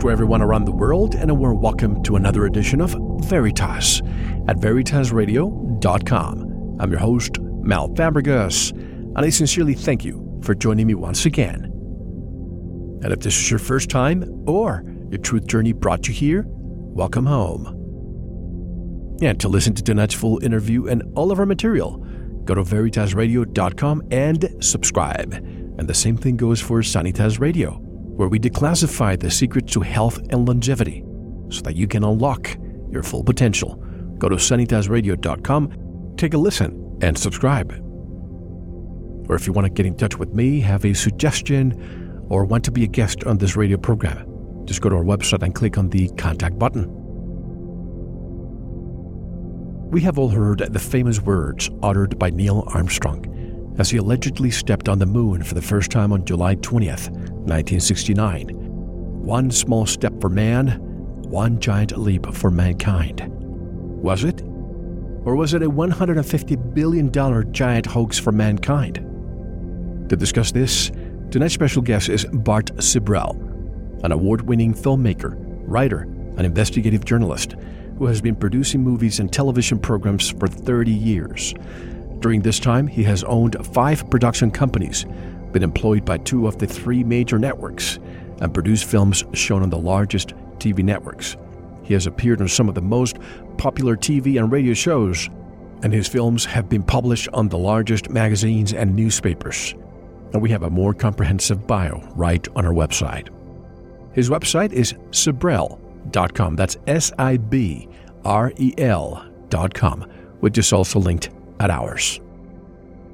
To everyone around the world, and a warm welcome to another edition of Veritas at veritasradio.com. I'm your host, Mel Fabregas, and I sincerely thank you for joining me once again. And if this is your first time or your truth journey brought you here, welcome home. And to listen to tonight's full interview and all of our material, go to veritasradio.com and subscribe. And the same thing goes for Sanitas Radio where we declassify the secrets to health and longevity so that you can unlock your full potential. Go to sanitasradio.com, take a listen, and subscribe. Or if you want to get in touch with me, have a suggestion, or want to be a guest on this radio program, just go to our website and click on the contact button. We have all heard the famous words uttered by Neil Armstrong as he allegedly stepped on the moon for the first time on July 20th, 1969. One small step for man, one giant leap for mankind. Was it? Or was it a $150 billion giant hoax for mankind? To discuss this, tonight's special guest is Bart Sibrel, an award winning filmmaker, writer, and investigative journalist who has been producing movies and television programs for 30 years. During this time, he has owned five production companies, been employed by two of the three major networks, and produced films shown on the largest TV networks. He has appeared on some of the most popular TV and radio shows, and his films have been published on the largest magazines and newspapers. And we have a more comprehensive bio right on our website. His website is sibrel.com. That's S I B R E L.com, which is also linked at ours.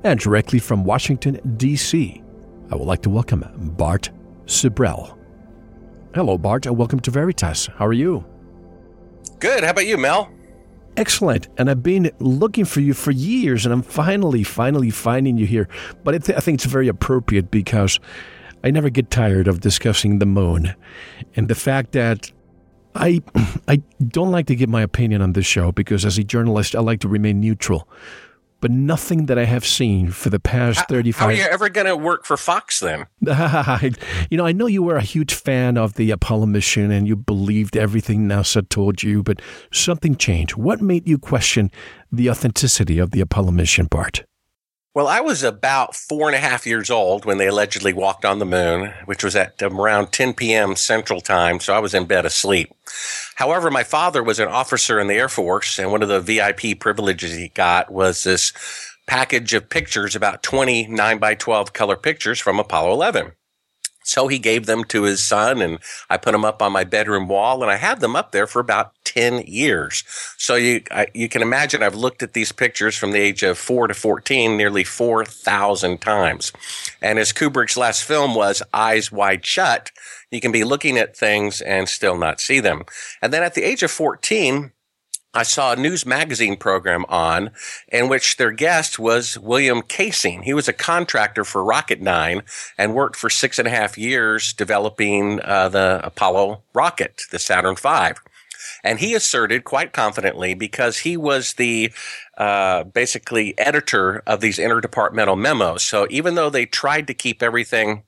And directly from Washington, D.C., I would like to welcome Bart Sibrel. Hello, Bart, and welcome to Veritas. How are you? Good. How about you, Mel? Excellent. And I've been looking for you for years, and I'm finally, finally finding you here. But I, th- I think it's very appropriate because I never get tired of discussing the moon and the fact that I I don't like to give my opinion on this show because as a journalist I like to remain neutral but nothing that I have seen for the past how, 35 How are you ever going to work for Fox then? you know, I know you were a huge fan of the Apollo mission and you believed everything NASA told you, but something changed. What made you question the authenticity of the Apollo mission, Bart? Well, I was about four and a half years old when they allegedly walked on the moon, which was at around 10 p.m. Central Time. So I was in bed asleep. However, my father was an officer in the Air Force, and one of the VIP privileges he got was this package of pictures, about 20 9 by 12 color pictures from Apollo 11. So he gave them to his son and I put them up on my bedroom wall and I had them up there for about 10 years. So you, I, you can imagine I've looked at these pictures from the age of four to 14 nearly 4,000 times. And as Kubrick's last film was Eyes Wide Shut, you can be looking at things and still not see them. And then at the age of 14, I saw a news magazine program on in which their guest was William Kaysing. He was a contractor for Rocketdyne and worked for six and a half years developing uh, the Apollo rocket, the Saturn V. And he asserted quite confidently because he was the uh, basically editor of these interdepartmental memos. So even though they tried to keep everything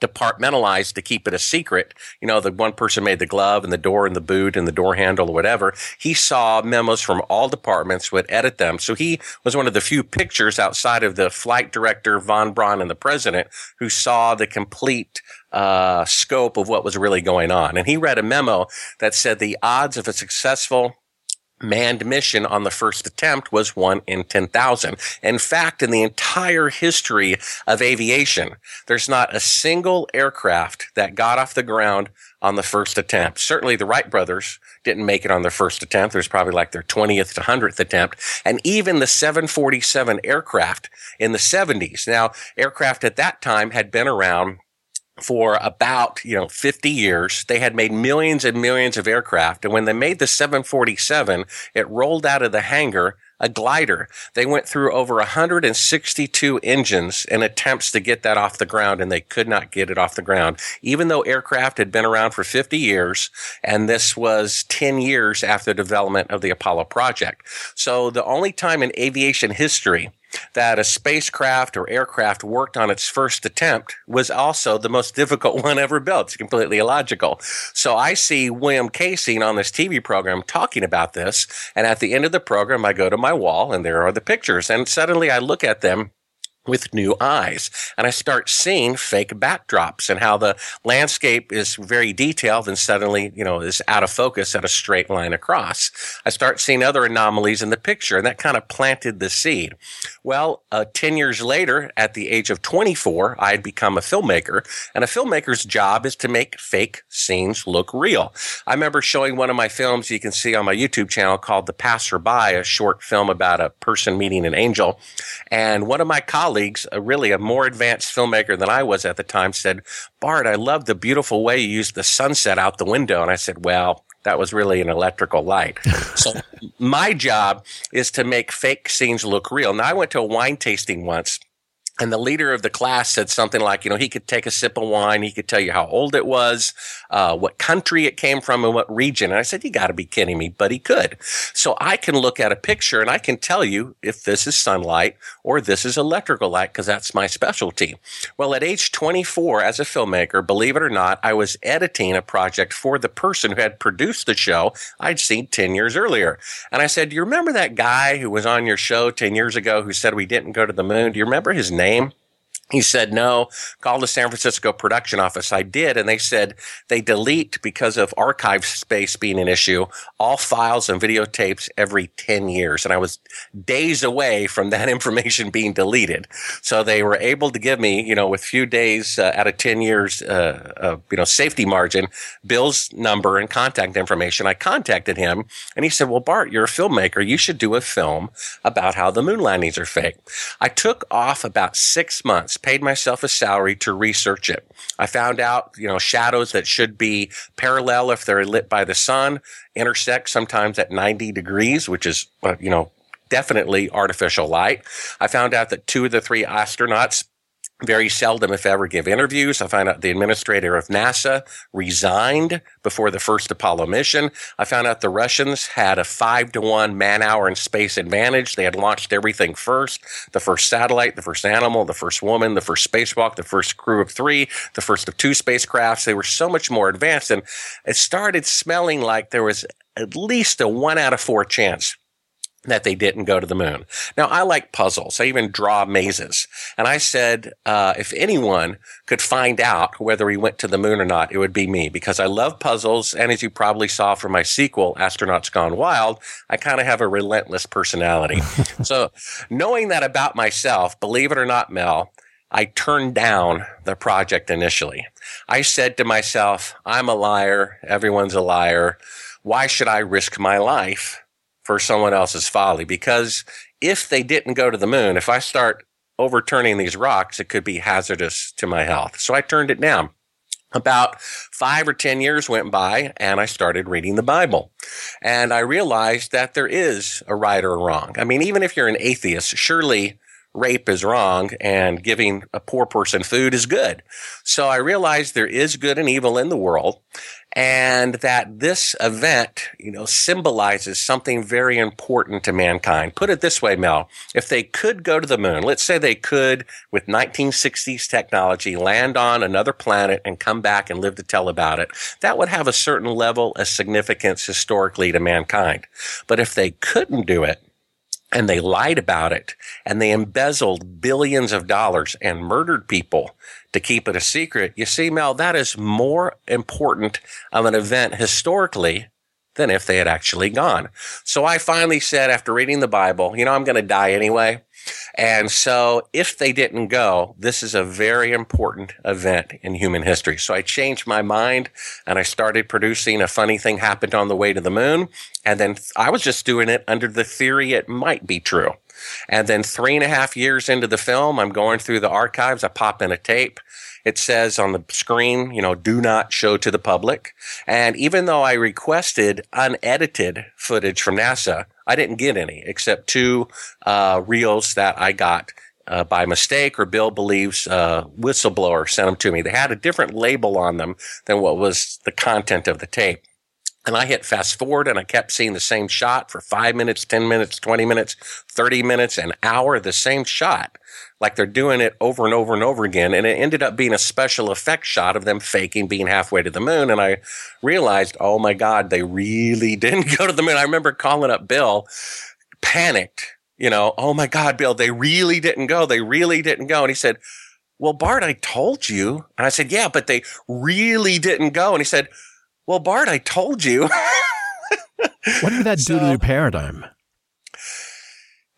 departmentalized to keep it a secret. You know, the one person made the glove and the door and the boot and the door handle or whatever. He saw memos from all departments, would edit them. So he was one of the few pictures outside of the flight director, von Braun, and the president who saw the complete uh, scope of what was really going on. And he read a memo that said the odds of a successful manned mission on the first attempt was one in 10,000. In fact, in the entire history of aviation, there's not a single aircraft that got off the ground on the first attempt. Certainly the Wright brothers didn't make it on their first attempt. There's probably like their 20th to 100th attempt. And even the 747 aircraft in the 70s. Now, aircraft at that time had been around for about, you know, 50 years. They had made millions and millions of aircraft. And when they made the 747, it rolled out of the hangar a glider. They went through over 162 engines in attempts to get that off the ground and they could not get it off the ground. Even though aircraft had been around for 50 years and this was 10 years after the development of the Apollo project. So the only time in aviation history that a spacecraft or aircraft worked on its first attempt was also the most difficult one ever built. It's completely illogical. So I see William Kaysing on this TV program talking about this. And at the end of the program, I go to my wall and there are the pictures. And suddenly I look at them with new eyes. And I start seeing fake backdrops and how the landscape is very detailed and suddenly, you know, is out of focus at a straight line across. I start seeing other anomalies in the picture and that kind of planted the seed. Well, uh, 10 years later, at the age of 24, I had become a filmmaker and a filmmaker's job is to make fake scenes look real. I remember showing one of my films you can see on my YouTube channel called The Passerby, a short film about a person meeting an angel. And one of my colleagues colleagues, a really a more advanced filmmaker than I was at the time, said, Bart, I love the beautiful way you used the sunset out the window. And I said, well, that was really an electrical light. so my job is to make fake scenes look real. Now I went to a wine tasting once and the leader of the class said something like, you know, he could take a sip of wine. He could tell you how old it was, uh, what country it came from and what region. And I said, you got to be kidding me, but he could. So I can look at a picture and I can tell you if this is sunlight or this is electrical light because that's my specialty. Well, at age 24 as a filmmaker, believe it or not, I was editing a project for the person who had produced the show I'd seen 10 years earlier. And I said, do you remember that guy who was on your show 10 years ago who said we didn't go to the moon? Do you remember his name? Name? He said, no, call the San Francisco production office. I did. And they said they delete because of archive space being an issue, all files and videotapes every 10 years. And I was days away from that information being deleted. So they were able to give me, you know, with few days uh, out of 10 years, uh, uh, you know, safety margin, Bill's number and contact information. I contacted him and he said, well, Bart, you're a filmmaker. You should do a film about how the moon landings are fake. I took off about six months paid myself a salary to research it. I found out, you know, shadows that should be parallel if they're lit by the sun intersect sometimes at 90 degrees, which is, uh, you know, definitely artificial light. I found out that two of the three astronauts very seldom, if ever, give interviews. I found out the administrator of NASA resigned before the first Apollo mission. I found out the Russians had a five to one man hour and space advantage. They had launched everything first the first satellite, the first animal, the first woman, the first spacewalk, the first crew of three, the first of two spacecrafts. They were so much more advanced. And it started smelling like there was at least a one out of four chance that they didn't go to the moon. Now, I like puzzles. I even draw mazes. And I said, uh, if anyone could find out whether he went to the moon or not, it would be me because I love puzzles. And as you probably saw from my sequel, Astronauts Gone Wild, I kind of have a relentless personality. so knowing that about myself, believe it or not, Mel, I turned down the project initially. I said to myself, I'm a liar. Everyone's a liar. Why should I risk my life for someone else's folly because if they didn't go to the moon, if I start overturning these rocks, it could be hazardous to my health. So I turned it down. About five or 10 years went by and I started reading the Bible. And I realized that there is a right or wrong. I mean, even if you're an atheist, surely rape is wrong and giving a poor person food is good. So I realized there is good and evil in the world and that this event, you know, symbolizes something very important to mankind. Put it this way, Mel, if they could go to the moon, let's say they could with 1960s technology land on another planet and come back and live to tell about it, that would have a certain level of significance historically to mankind. But if they couldn't do it, and they lied about it and they embezzled billions of dollars and murdered people to keep it a secret. You see, Mel, that is more important of an event historically than if they had actually gone. So I finally said, after reading the Bible, you know, I'm going to die anyway. And so if they didn't go, this is a very important event in human history. So I changed my mind and I started producing a funny thing happened on the way to the moon. And then I was just doing it under the theory it might be true. And then three and a half years into the film, I'm going through the archives. I pop in a tape. It says on the screen, you know, do not show to the public. And even though I requested unedited footage from NASA, I didn't get any except two uh, reels that I got uh, by mistake or Bill believes uh, whistleblower sent them to me. They had a different label on them than what was the content of the tape. And I hit fast forward and I kept seeing the same shot for five minutes, 10 minutes, 20 minutes, 30 minutes, an hour, the same shot. Like they're doing it over and over and over again. And it ended up being a special effect shot of them faking being halfway to the moon. And I realized, oh my God, they really didn't go to the moon. I remember calling up Bill, panicked, you know, oh my God, Bill, they really didn't go. They really didn't go. And he said, well, Bart, I told you. And I said, yeah, but they really didn't go. And he said, well, Bart, I told you. what did that do to your paradigm?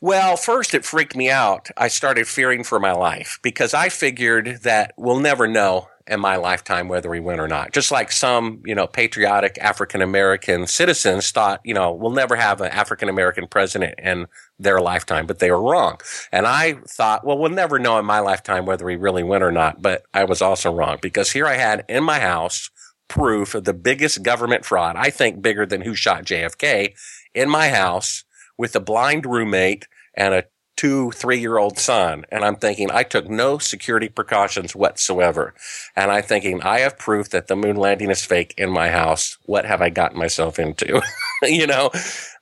Well, first it freaked me out. I started fearing for my life because I figured that we'll never know in my lifetime whether we win or not. Just like some, you know, patriotic African American citizens thought, you know, we'll never have an African American president in their lifetime, but they were wrong. And I thought, well, we'll never know in my lifetime whether we really win or not. But I was also wrong because here I had in my house proof of the biggest government fraud, I think bigger than who shot JFK, in my house with a blind roommate and a two, three year old son. And I'm thinking, I took no security precautions whatsoever. And I'm thinking, I have proof that the moon landing is fake in my house. What have I gotten myself into? you know,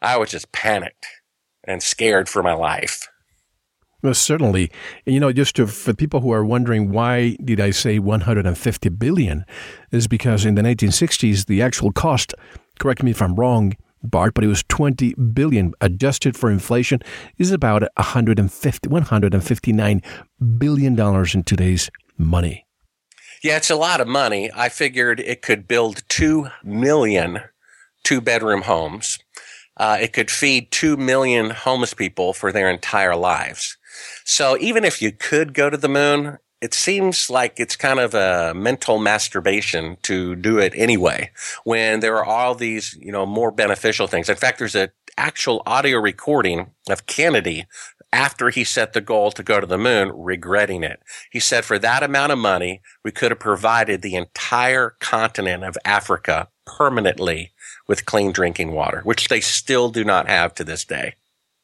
I was just panicked and scared for my life. Certainly. You know, just to, for people who are wondering why did I say 150 billion, is because in the 1960s the actual cost, correct me if I'm wrong, Bart, but it was 20 billion adjusted for inflation is about 150 159 billion dollars in today's money. Yeah, it's a lot of money. I figured it could build 2 million two bedroom homes. Uh, it could feed 2 million homeless people for their entire lives. So even if you could go to the moon, it seems like it's kind of a mental masturbation to do it anyway when there are all these, you know, more beneficial things. In fact, there's an actual audio recording of Kennedy after he set the goal to go to the moon, regretting it. He said, for that amount of money, we could have provided the entire continent of Africa permanently with clean drinking water, which they still do not have to this day.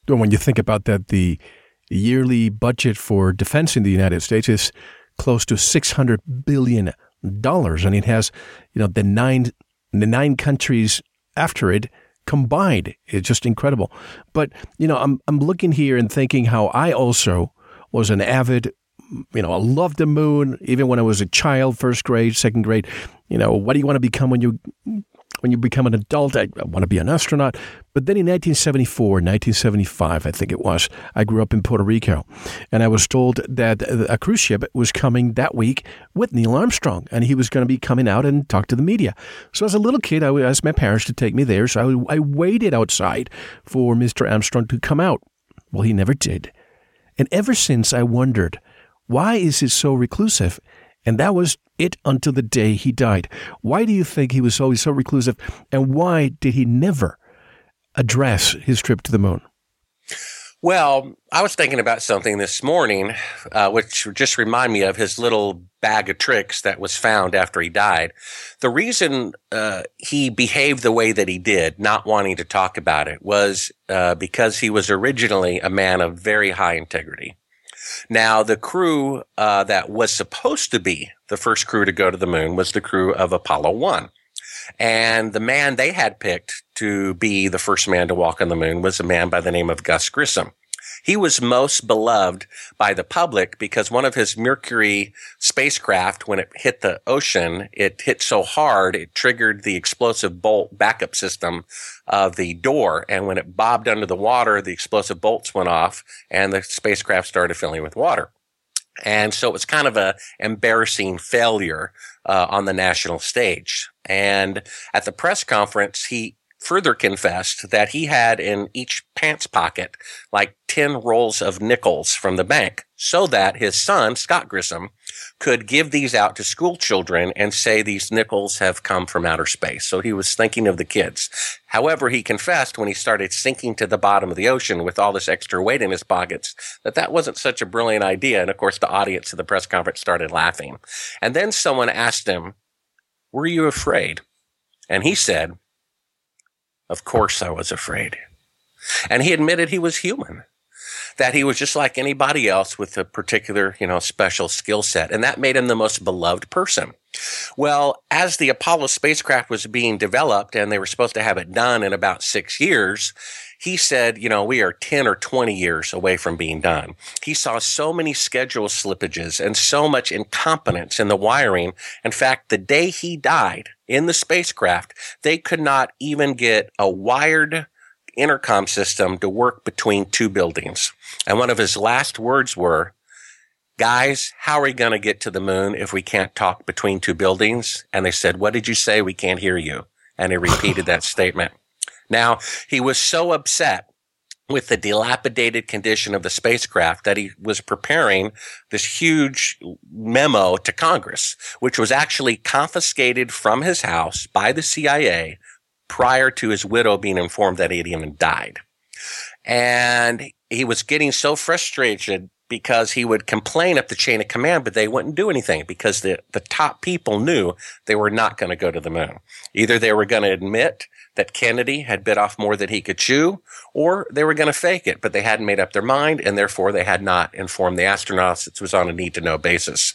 When you think about that, the yearly budget for defense in the United States is close to six hundred billion dollars, and it has, you know, the nine the nine countries after it combined. It's just incredible. But you know, I'm I'm looking here and thinking how I also was an avid you know, I loved the moon even when I was a child, first grade, second grade. You know, what do you want to become when you when you become an adult, I, I want to be an astronaut. But then in 1974, 1975, I think it was, I grew up in Puerto Rico. And I was told that uh, a cruise ship was coming that week with Neil Armstrong. And he was going to be coming out and talk to the media. So as a little kid, I asked my parents to take me there. So I, I waited outside for Mr. Armstrong to come out. Well, he never did. And ever since, I wondered, why is he so reclusive? And that was it until the day he died. Why do you think he was always so reclusive? And why did he never address his trip to the moon? Well, I was thinking about something this morning, uh, which just reminded me of his little bag of tricks that was found after he died. The reason uh, he behaved the way that he did, not wanting to talk about it, was uh, because he was originally a man of very high integrity. Now, the crew uh, that was supposed to be the first crew to go to the moon was the crew of Apollo 1. And the man they had picked to be the first man to walk on the moon was a man by the name of Gus Grissom. He was most beloved by the public because one of his Mercury spacecraft, when it hit the ocean, it hit so hard, it triggered the explosive bolt backup system of the door. And when it bobbed under the water, the explosive bolts went off and the spacecraft started filling with water. And so it was kind of a embarrassing failure uh, on the national stage. And at the press conference, he further confessed that he had in each pants pocket like 10 rolls of nickels from the bank so that his son, Scott Grissom, could give these out to school children and say these nickels have come from outer space. So he was thinking of the kids. However, he confessed when he started sinking to the bottom of the ocean with all this extra weight in his pockets that that wasn't such a brilliant idea. And of course, the audience at the press conference started laughing. And then someone asked him, were you afraid? And he said, of course I was afraid. And he admitted he was human that he was just like anybody else with a particular, you know, special skill set. And that made him the most beloved person. Well, as the Apollo spacecraft was being developed and they were supposed to have it done in about six years, he said, you know, we are 10 or 20 years away from being done. He saw so many schedule slippages and so much incompetence in the wiring. In fact, the day he died in the spacecraft, they could not even get a wired intercom system to work between two buildings. And one of his last words were, guys, how are we going to get to the moon if we can't talk between two buildings? And they said, what did you say? We can't hear you. And he repeated that statement. Now, he was so upset with the dilapidated condition of the spacecraft that he was preparing this huge memo to Congress, which was actually confiscated from his house by the CIA prior to his widow being informed that he had even died. And he was getting so frustrated because he would complain up the chain of command, but they wouldn't do anything because the, the top people knew they were not going to go to the moon. Either they were going to admit that Kennedy had bit off more than he could chew, or they were going to fake it, but they hadn't made up their mind, and therefore they had not informed the astronauts. It was on a need to know basis.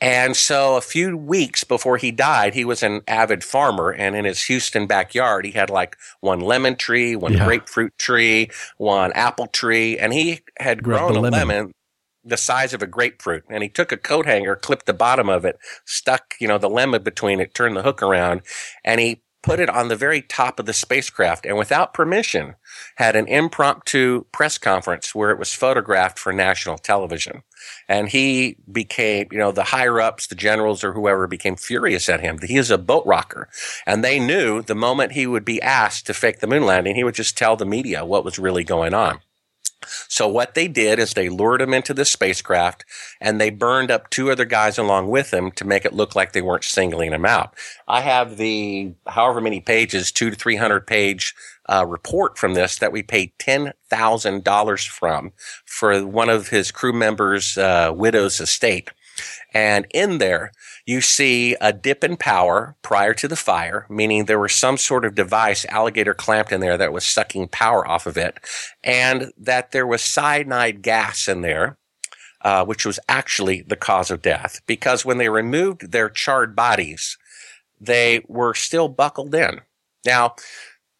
And so a few weeks before he died, he was an avid farmer and in his Houston backyard, he had like one lemon tree, one yeah. grapefruit tree, one apple tree, and he had grown a lemon. lemon the size of a grapefruit and he took a coat hanger, clipped the bottom of it, stuck, you know, the lemon between it, turned the hook around and he put it on the very top of the spacecraft and without permission had an impromptu press conference where it was photographed for national television. And he became, you know, the higher ups, the generals or whoever became furious at him. He is a boat rocker. And they knew the moment he would be asked to fake the moon landing, he would just tell the media what was really going on. So what they did is they lured him into the spacecraft and they burned up two other guys along with him to make it look like they weren't singling him out. I have the however many pages, two to three hundred page uh, report from this that we paid ten thousand dollars from for one of his crew members' uh, widow's estate. And in there, you see a dip in power prior to the fire, meaning there was some sort of device, alligator clamped in there that was sucking power off of it, and that there was cyanide gas in there. Uh, which was actually the cause of death because when they removed their charred bodies, they were still buckled in. Now,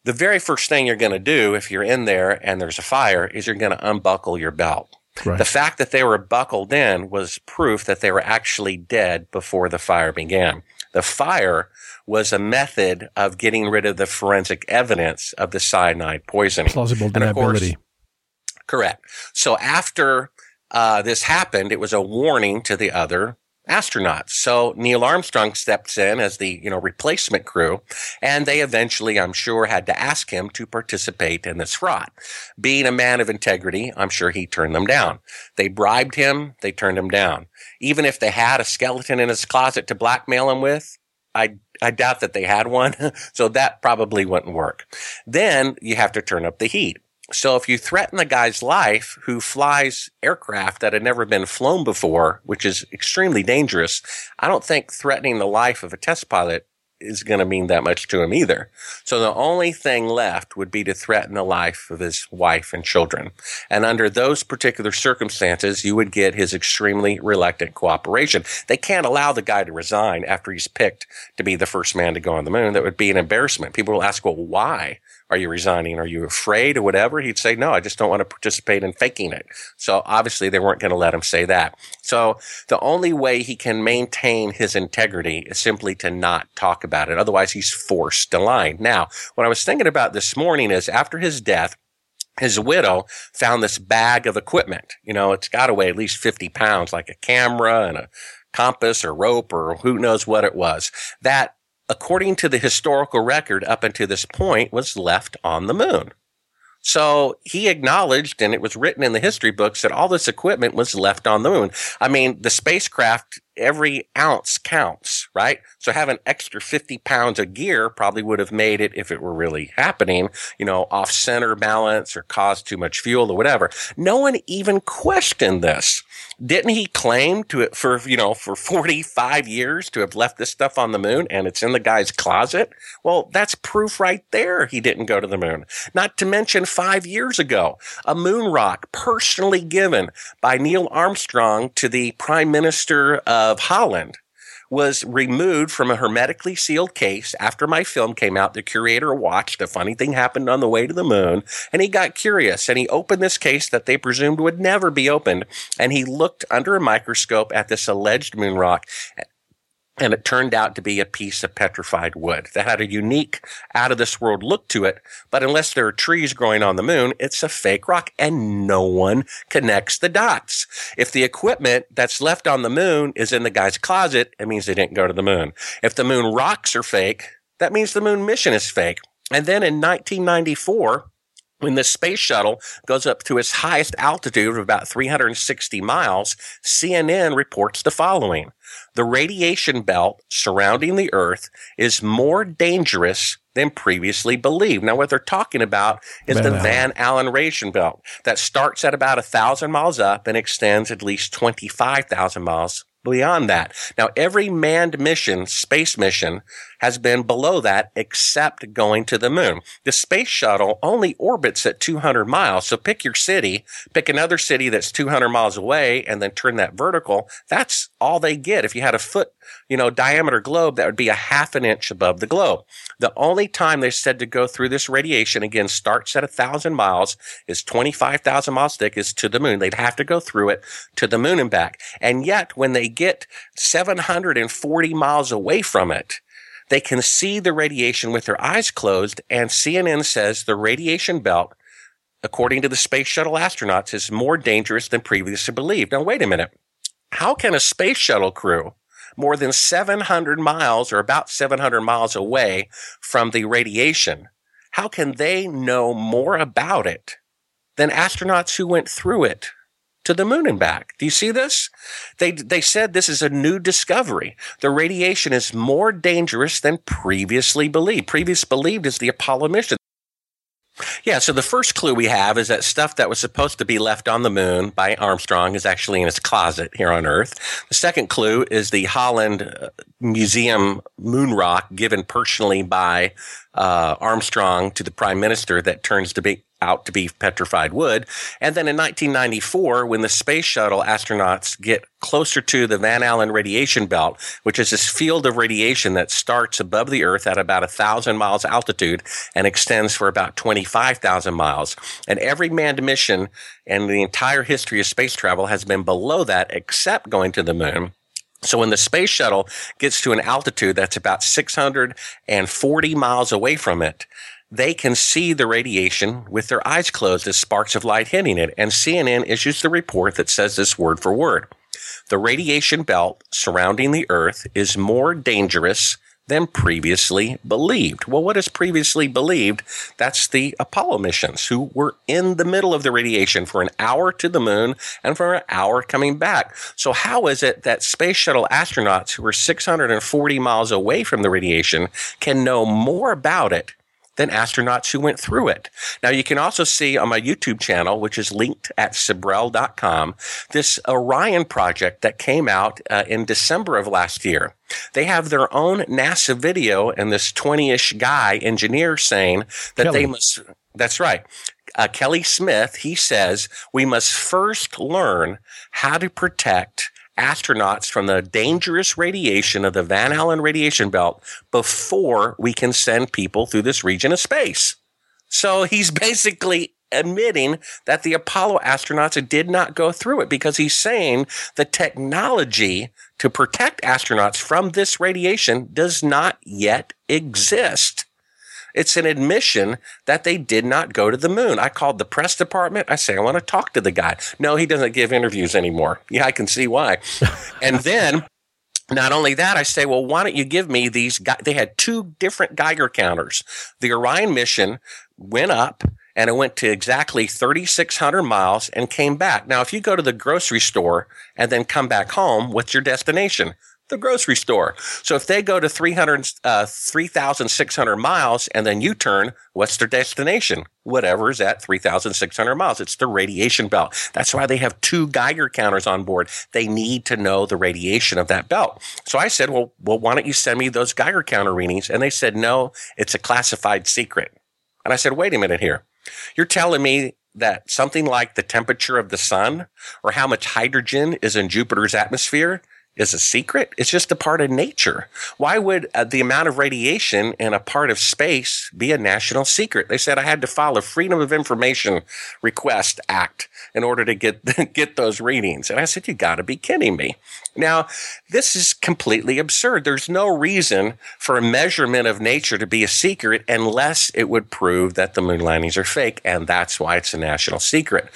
the very first thing you're going to do if you're in there and there's a fire is you're going to unbuckle your belt. Right. The fact that they were buckled in was proof that they were actually dead before the fire began. The fire was a method of getting rid of the forensic evidence of the cyanide poisoning. Plausible deniability. Course, correct. So after uh, this happened, it was a warning to the other astronauts. So Neil Armstrong steps in as the, you know, replacement crew, and they eventually, I'm sure, had to ask him to participate in this fraud. Being a man of integrity, I'm sure he turned them down. They bribed him, they turned him down. Even if they had a skeleton in his closet to blackmail him with, I I doubt that they had one, so that probably wouldn't work. Then you have to turn up the heat. So if you threaten the guy's life who flies aircraft that had never been flown before, which is extremely dangerous, I don't think threatening the life of a test pilot is going to mean that much to him either. So the only thing left would be to threaten the life of his wife and children. And under those particular circumstances, you would get his extremely reluctant cooperation. They can't allow the guy to resign after he's picked to be the first man to go on the moon. That would be an embarrassment. People will ask, well, why? Are you resigning? Are you afraid or whatever? He'd say, no, I just don't want to participate in faking it. So obviously they weren't going to let him say that. So the only way he can maintain his integrity is simply to not talk about it. Otherwise he's forced to lie. Now, what I was thinking about this morning is after his death, his widow found this bag of equipment. You know, it's got to weigh at least 50 pounds, like a camera and a compass or rope or who knows what it was that according to the historical record up until this point, was left on the moon. So he acknowledged, and it was written in the history books, that all this equipment was left on the moon. I mean, the spacecraft, every ounce counts, right? So having extra 50 pounds of gear probably would have made it, if it were really happening, you know, off center balance or caused too much fuel or whatever. No one even questioned this didn't he claim to for you know for 45 years to have left this stuff on the moon and it's in the guy's closet well that's proof right there he didn't go to the moon not to mention 5 years ago a moon rock personally given by Neil Armstrong to the prime minister of Holland was removed from a hermetically sealed case after my film came out. The curator watched. A funny thing happened on the way to the moon, and he got curious and he opened this case that they presumed would never be opened. And he looked under a microscope at this alleged moon rock and it turned out to be a piece of petrified wood that had a unique, out of this world look to it. But unless there are trees growing on the moon, it's a fake rock and no one connects the dots. If the equipment that's left on the moon is in the guy's closet, it means they didn't go to the moon. If the moon rocks are fake, that means the moon mission is fake. And then in 1994, when the space shuttle goes up to its highest altitude of about 360 miles, CNN reports the following. The radiation belt surrounding the Earth is more dangerous than previously believed. Now, what they're talking about is Van the Allen. Van Allen radiation belt that starts at about a thousand miles up and extends at least 25,000 miles beyond that. Now, every manned mission, space mission, has been below that except going to the moon. The space shuttle only orbits at 200 miles. So pick your city, pick another city that's 200 miles away and then turn that vertical. That's all they get. If you had a foot, you know, diameter globe, that would be a half an inch above the globe. The only time they're said to go through this radiation again starts at a thousand miles is 25,000 miles thick is to the moon. They'd have to go through it to the moon and back. And yet when they get 740 miles away from it, they can see the radiation with their eyes closed, and CNN says the radiation belt, according to the space shuttle astronauts, is more dangerous than previously believed. Now, wait a minute. How can a space shuttle crew more than 700 miles or about 700 miles away from the radiation, how can they know more about it than astronauts who went through it to the moon and back. Do you see this? They, they said this is a new discovery. The radiation is more dangerous than previously believed. Previous believed is the Apollo mission. Yeah, so the first clue we have is that stuff that was supposed to be left on the moon by Armstrong is actually in his closet here on Earth. The second clue is the Holland uh, Museum moon rock given personally by uh, Armstrong to the prime minister that turns to be out to be petrified wood. And then in 1994, when the space shuttle astronauts get closer to the Van Allen radiation belt, which is this field of radiation that starts above the Earth at about a thousand miles altitude and extends for about 25,000 miles. And every manned mission in the entire history of space travel has been below that except going to the moon. So when the space shuttle gets to an altitude that's about 640 miles away from it, they can see the radiation with their eyes closed as sparks of light hitting it. And CNN issues the report that says this word for word. The radiation belt surrounding the Earth is more dangerous than previously believed. Well, what is previously believed? That's the Apollo missions who were in the middle of the radiation for an hour to the moon and for an hour coming back. So how is it that space shuttle astronauts who are 640 miles away from the radiation can know more about it than astronauts who went through it. Now, you can also see on my YouTube channel, which is linked at Sibrel.com, this Orion project that came out uh, in December of last year. They have their own NASA video and this 20 ish guy engineer saying that Kelly. they must, that's right. Uh, Kelly Smith, he says we must first learn how to protect astronauts from the dangerous radiation of the Van Allen radiation belt before we can send people through this region of space. So he's basically admitting that the Apollo astronauts did not go through it because he's saying the technology to protect astronauts from this radiation does not yet exist. It's an admission that they did not go to the moon. I called the press department. I say, I want to talk to the guy. No, he doesn't give interviews anymore. Yeah, I can see why. and then Not only that, I say, well, why don't you give me these? They had two different Geiger counters. The Orion mission went up and it went to exactly 3,600 miles and came back. Now, if you go to the grocery store and then come back home, what's your destination? The grocery store. So if they go to 300, uh, 3,600 miles and then you turn, what's their destination? Whatever is at 3,600 miles. It's the radiation belt. That's why they have two Geiger counters on board. They need to know the radiation of that belt. So I said, well, well, why don't you send me those Geiger counter readings? And they said, no, it's a classified secret. And I said, wait a minute here. You're telling me that something like the temperature of the sun or how much hydrogen is in Jupiter's atmosphere is a secret. It's just a part of nature. Why would uh, the amount of radiation in a part of space be a national secret? They said I had to file a Freedom of Information Request Act in order to get get those readings. And I said, "You got to be kidding me!" Now, this is completely absurd. There's no reason for a measurement of nature to be a secret unless it would prove that the moon landings are fake, and that's why it's a national secret.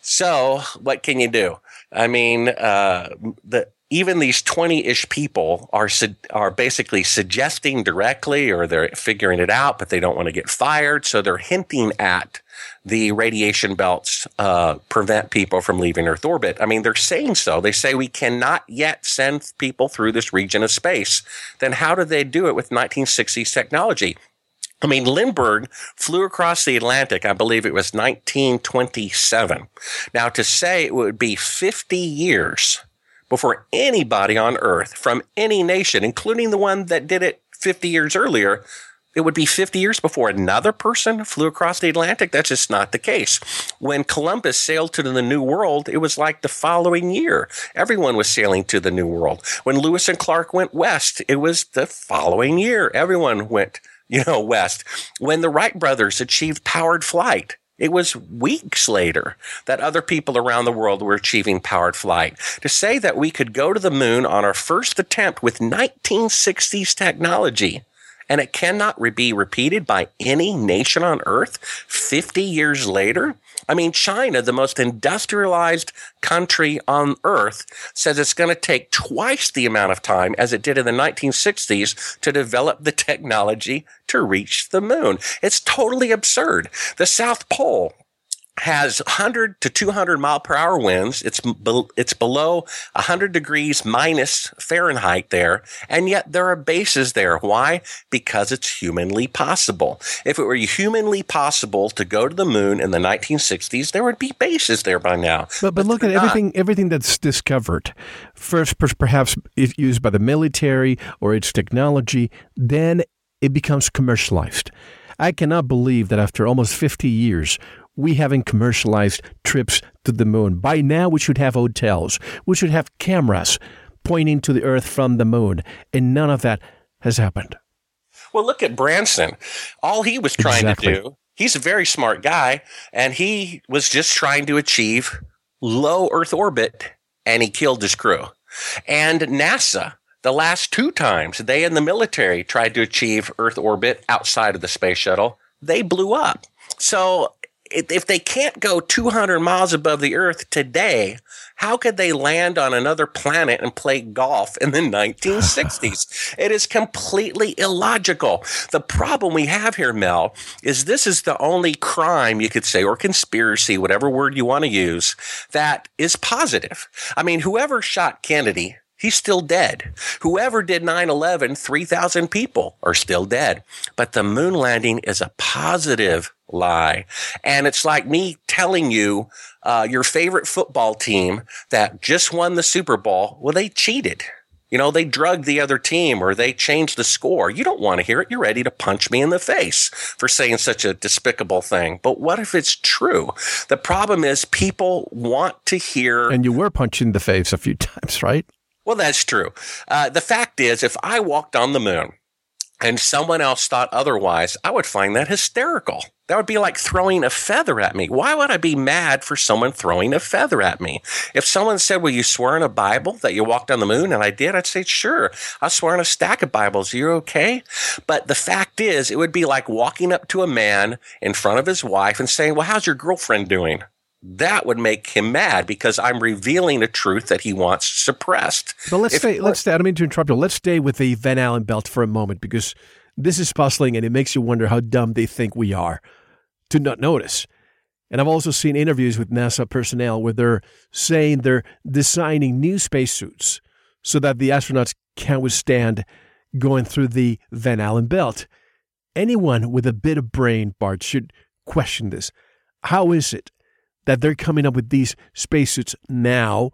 So, what can you do? I mean, uh, the even these 20-ish people are are basically suggesting directly or they're figuring it out but they don't want to get fired. So they're hinting at the radiation belts uh, prevent people from leaving earth orbit. I mean they're saying so. They say we cannot yet send people through this region of space. Then how do they do it with 1960s technology? I mean, Lindbergh flew across the Atlantic, I believe it was 1927. Now, to say it would be 50 years before anybody on earth from any nation, including the one that did it 50 years earlier, it would be 50 years before another person flew across the Atlantic. That's just not the case. When Columbus sailed to the New World, it was like the following year. Everyone was sailing to the New World. When Lewis and Clark went west, it was the following year. Everyone went, you know, west. When the Wright brothers achieved powered flight, it was weeks later that other people around the world were achieving powered flight. To say that we could go to the moon on our first attempt with 1960s technology and it cannot be repeated by any nation on earth 50 years later I mean, China, the most industrialized country on earth, says it's going to take twice the amount of time as it did in the 1960s to develop the technology to reach the moon. It's totally absurd. The South Pole has 100 to 200 mile per hour winds. It's be- it's below 100 degrees minus Fahrenheit there, and yet there are bases there. Why? Because it's humanly possible. If it were humanly possible to go to the moon in the 1960s, there would be bases there by now. But but, but look at not. everything everything that's discovered. First, perhaps if used by the military or its technology, then it becomes commercialized. I cannot believe that after almost 50 years, we haven't commercialized trips to the moon. By now, we should have hotels. We should have cameras pointing to the Earth from the moon. And none of that has happened. Well, look at Branson. All he was trying exactly. to do, he's a very smart guy, and he was just trying to achieve low Earth orbit, and he killed his crew. And NASA, the last two times they and the military tried to achieve Earth orbit outside of the space shuttle, they blew up. So if they can't go 200 miles above the earth today, how could they land on another planet and play golf in the 1960s? it is completely illogical. The problem we have here, Mel, is this is the only crime you could say, or conspiracy, whatever word you want to use, that is positive. I mean, whoever shot Kennedy He's still dead. Whoever did 9 11, 3,000 people are still dead. But the moon landing is a positive lie. And it's like me telling you uh, your favorite football team that just won the Super Bowl, well, they cheated. You know, they drugged the other team or they changed the score. You don't want to hear it. You're ready to punch me in the face for saying such a despicable thing. But what if it's true? The problem is people want to hear. And you were punched in the face a few times, right? Well, that's true. Uh, the fact is, if I walked on the moon and someone else thought otherwise, I would find that hysterical. That would be like throwing a feather at me. Why would I be mad for someone throwing a feather at me? If someone said, Will you swear in a Bible that you walked on the moon? And I did, I'd say, Sure. I swear on a stack of Bibles. You're okay? But the fact is, it would be like walking up to a man in front of his wife and saying, Well, how's your girlfriend doing? that would make him mad because I'm revealing a truth that he wants suppressed. But let's if, stay. Let's stay. I don't mean to interrupt you. Let's stay with the Van Allen belt for a moment because this is puzzling and it makes you wonder how dumb they think we are to not notice. And I've also seen interviews with NASA personnel where they're saying they're designing new spacesuits so that the astronauts can withstand going through the Van Allen belt. Anyone with a bit of brain, Bart, should question this. How is it that they're coming up with these spacesuits now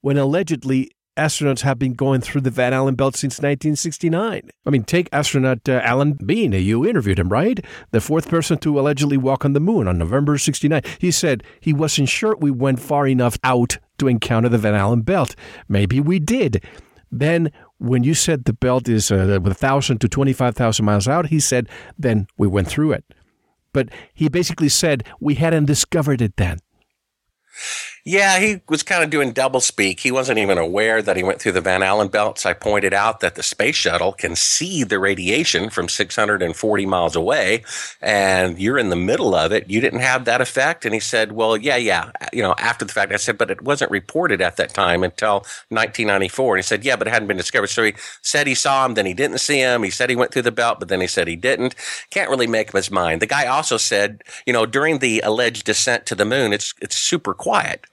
when allegedly astronauts have been going through the Van Allen belt since 1969. I mean, take astronaut uh, Alan Bean. You interviewed him, right? The fourth person to allegedly walk on the moon on November 69. He said he wasn't sure we went far enough out to encounter the Van Allen belt. Maybe we did. Then, when you said the belt is uh, 1,000 to 25,000 miles out, he said, then we went through it. But he basically said we hadn't discovered it then. Yeah, he was kind of doing double speak. He wasn't even aware that he went through the Van Allen belts. I pointed out that the space shuttle can see the radiation from 640 miles away, and you're in the middle of it. You didn't have that effect. And he said, Well, yeah, yeah. You know, after the fact, I said, But it wasn't reported at that time until 1994. And he said, Yeah, but it hadn't been discovered. So he said he saw him, then he didn't see him. He said he went through the belt, but then he said he didn't. Can't really make up his mind. The guy also said, You know, during the alleged descent to the moon, it's, it's super quiet.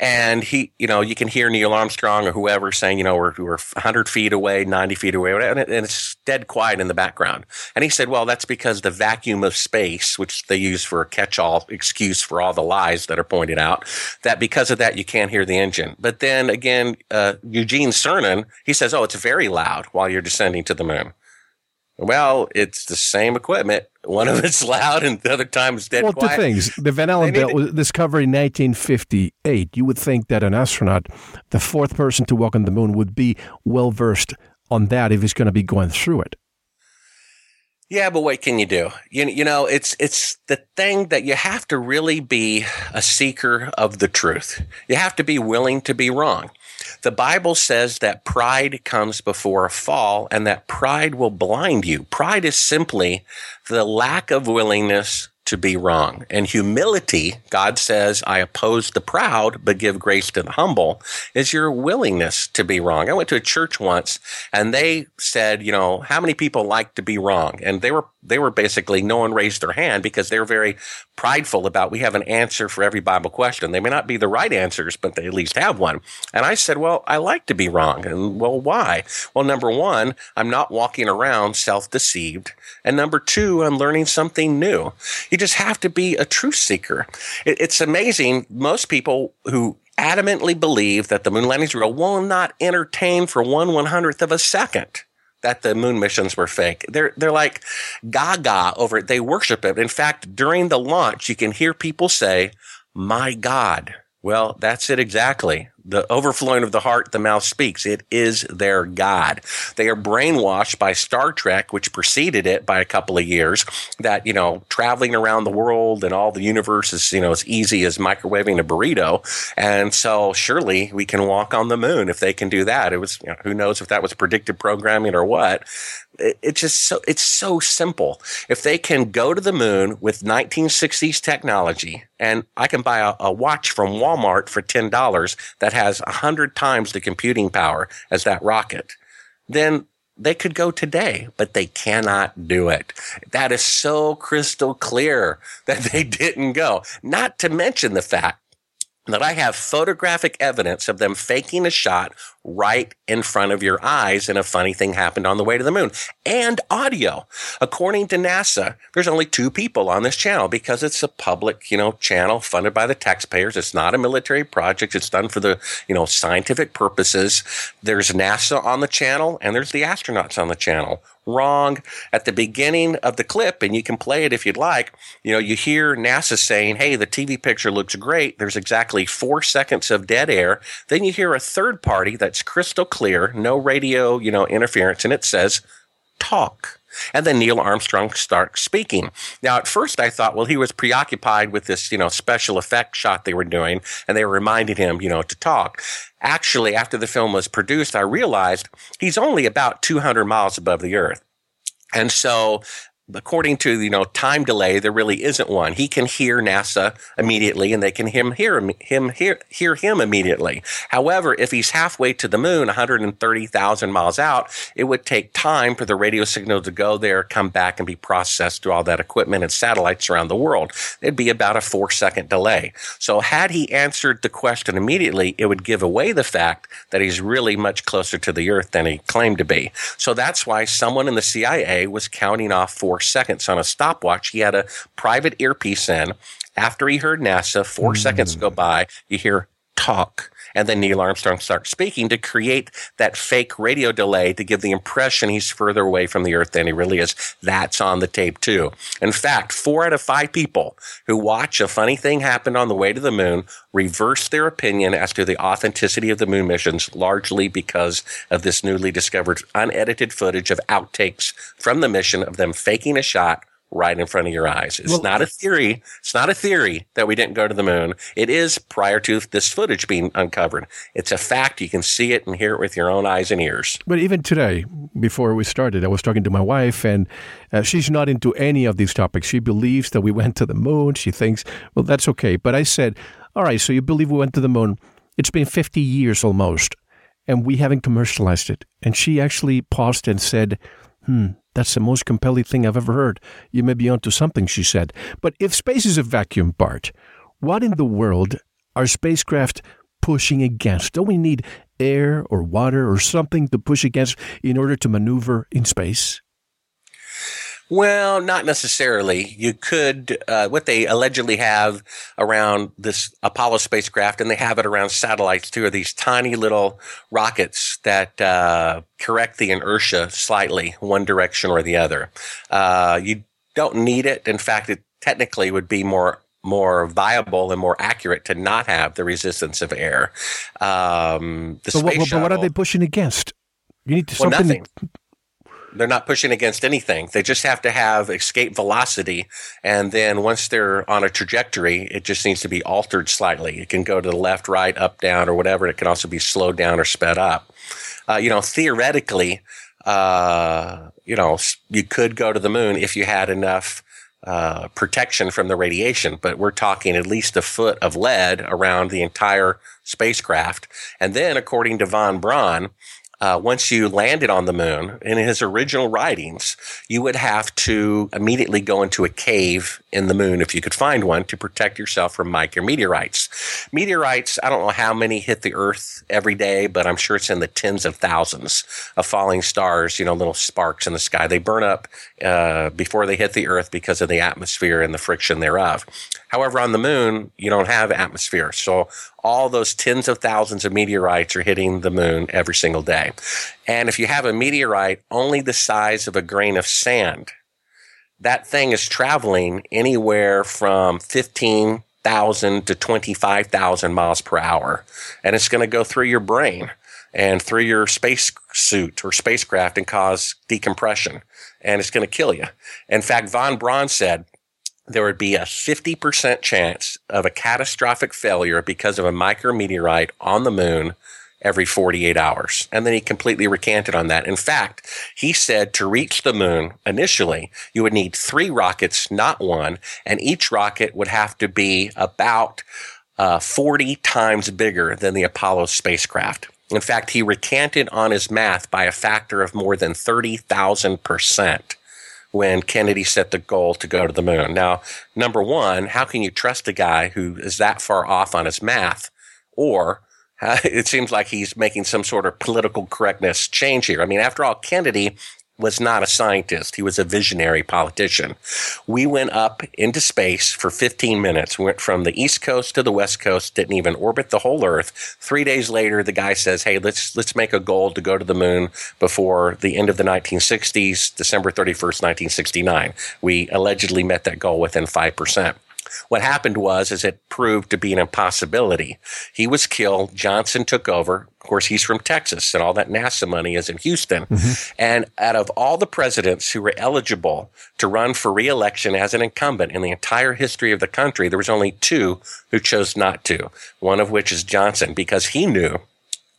And he, you know, you can hear Neil Armstrong or whoever saying, you know, we're, we're 100 feet away, 90 feet away, and, it, and it's dead quiet in the background. And he said, well, that's because the vacuum of space, which they use for a catch all excuse for all the lies that are pointed out, that because of that, you can't hear the engine. But then again, uh, Eugene Cernan, he says, oh, it's very loud while you're descending to the moon. Well, it's the same equipment. One of it's loud and the other time it's dead well, quiet. two things. The Van Allen belt was discovered in 1958. You would think that an astronaut, the fourth person to walk on the moon, would be well versed on that if he's going to be going through it. Yeah, but what can you do? You, you know, it's it's the thing that you have to really be a seeker of the truth. You have to be willing to be wrong. The Bible says that pride comes before a fall and that pride will blind you. Pride is simply the lack of willingness to be wrong. And humility, God says, I oppose the proud, but give grace to the humble, is your willingness to be wrong. I went to a church once and they said, you know, how many people like to be wrong? And they were they were basically no one raised their hand because they're very prideful about we have an answer for every Bible question. They may not be the right answers, but they at least have one. And I said, well, I like to be wrong. And well, why? Well, number one, I'm not walking around self-deceived. And number two, I'm learning something new. You just have to be a truth seeker. it's amazing. Most people who adamantly believe that the moon landing is real will not entertain for one one hundredth of a second that the moon missions were fake. They're they're like gaga over it. They worship it. In fact, during the launch, you can hear people say, "My God." Well, that's it exactly the overflowing of the heart, the mouth speaks. It is their God. They are brainwashed by Star Trek, which preceded it by a couple of years, that, you know, traveling around the world and all the universe is, you know, as easy as microwaving a burrito. And so surely we can walk on the moon if they can do that. It was, you know, who knows if that was predictive programming or what it's just so it's so simple. If they can go to the moon with 1960s technology, and I can buy a, a watch from Walmart for ten dollars that has a hundred times the computing power as that rocket, then they could go today, but they cannot do it. That is so crystal clear that they didn't go. Not to mention the fact that I have photographic evidence of them faking a shot right in front of your eyes and a funny thing happened on the way to the moon and audio. According to NASA, there's only two people on this channel because it's a public, you know, channel funded by the taxpayers. It's not a military project. It's done for the, you know, scientific purposes. There's NASA on the channel and there's the astronauts on the channel wrong at the beginning of the clip, and you can play it if you'd like. You know, you hear NASA saying, Hey, the TV picture looks great. There's exactly four seconds of dead air. Then you hear a third party that's crystal clear, no radio, you know, interference, and it says, talk. And then Neil Armstrong starts speaking. Now, at first I thought, well, he was preoccupied with this, you know, special effect shot they were doing, and they were reminding him, you know, to talk. Actually, after the film was produced, I realized he's only about 200 miles above the earth. And so according to you know time delay, there really isn't one. He can hear NASA immediately, and they can him hear him hear hear him immediately. However, if he's halfway to the moon, 130,000 miles out, it would take time for the radio signal to go there, come back, and be processed through all that equipment and satellites around the world. It'd be about a four second delay. So, had he answered the question immediately, it would give away the fact that he's really much closer to the Earth than he claimed to be. So that's why someone in the CIA was counting off four seconds on a stopwatch. He had a private earpiece in. After he heard NASA, four mm. seconds go by, you hear talk. And then Neil Armstrong starts speaking to create that fake radio delay to give the impression he's further away from the Earth than he really is. That's on the tape too. In fact, four out of five people who watch a funny thing happen on the way to the moon reverse their opinion as to the authenticity of the moon missions, largely because of this newly discovered unedited footage of outtakes from the mission of them faking a shot right in front of your eyes. It's well, not a theory. It's not a theory that we didn't go to the moon. It is prior to this footage being uncovered. It's a fact. You can see it and hear it with your own eyes and ears. But even today, before we started, I was talking to my wife, and uh, she's not into any of these topics. She believes that we went to the moon. She thinks, well, that's okay. But I said, all right, so you believe we went to the moon. It's been 50 years almost, and we haven't commercialized it. And she actually paused and said, hmm, that's the most compelling thing I've ever heard. You may be onto something, she said. But if space is a vacuum, Bart, what in the world are spacecraft pushing against? Don't we need air or water or something to push against in order to maneuver in space? Well, not necessarily. You could, uh, what they allegedly have around this Apollo spacecraft, and they have it around satellites too, are these tiny little rockets that uh, correct the inertia slightly, one direction or the other. Uh, you don't need it. In fact, it technically would be more more viable and more accurate to not have the resistance of air. Um, the so what, but what are they pushing against? You need well, something. Nothing. They're not pushing against anything. They just have to have escape velocity. And then once they're on a trajectory, it just needs to be altered slightly. It can go to the left, right, up, down, or whatever. It can also be slowed down or sped up. Uh, you know, theoretically, uh, you know, you could go to the moon if you had enough uh, protection from the radiation, but we're talking at least a foot of lead around the entire spacecraft. And then, according to von Braun, uh, once you landed on the moon, in his original writings, you would have to immediately go into a cave in the moon, if you could find one, to protect yourself from micrometeorites. Meteorites, I don't know how many hit the Earth every day, but I'm sure it's in the tens of thousands of falling stars, you know, little sparks in the sky. They burn up uh, before they hit the Earth because of the atmosphere and the friction thereof. However, on the moon, you don't have atmosphere. So all those tens of thousands of meteorites are hitting the moon every single day. And if you have a meteorite only the size of a grain of sand, that thing is traveling anywhere from 15,000 to 25,000 miles per hour. And it's going to go through your brain and through your space suit or spacecraft and cause decompression. And it's going to kill you. In fact, von Braun said there would be a 50% chance of a catastrophic failure because of a micrometeorite on the moon every 48 hours. And then he completely recanted on that. In fact, he said to reach the moon initially, you would need three rockets, not one, and each rocket would have to be about uh, 40 times bigger than the Apollo spacecraft. In fact, he recanted on his math by a factor of more than 30,000% when Kennedy set the goal to go to the moon. Now, number one, how can you trust a guy who is that far off on his math? Or it seems like he's making some sort of political correctness change here. I mean, after all, Kennedy was not a scientist. He was a visionary politician. We went up into space for 15 minutes. We went from the East Coast to the West Coast, didn't even orbit the whole Earth. Three days later, the guy says, Hey, let's, let's make a goal to go to the moon before the end of the 1960s, December 31st, 1969. We allegedly met that goal within 5%. What happened was, is it proved to be an impossibility. He was killed. Johnson took over. Of course, he's from Texas, and all that NASA money is in Houston. Mm-hmm. And out of all the presidents who were eligible to run for reelection as an incumbent in the entire history of the country, there was only two who chose not to. One of which is Johnson, because he knew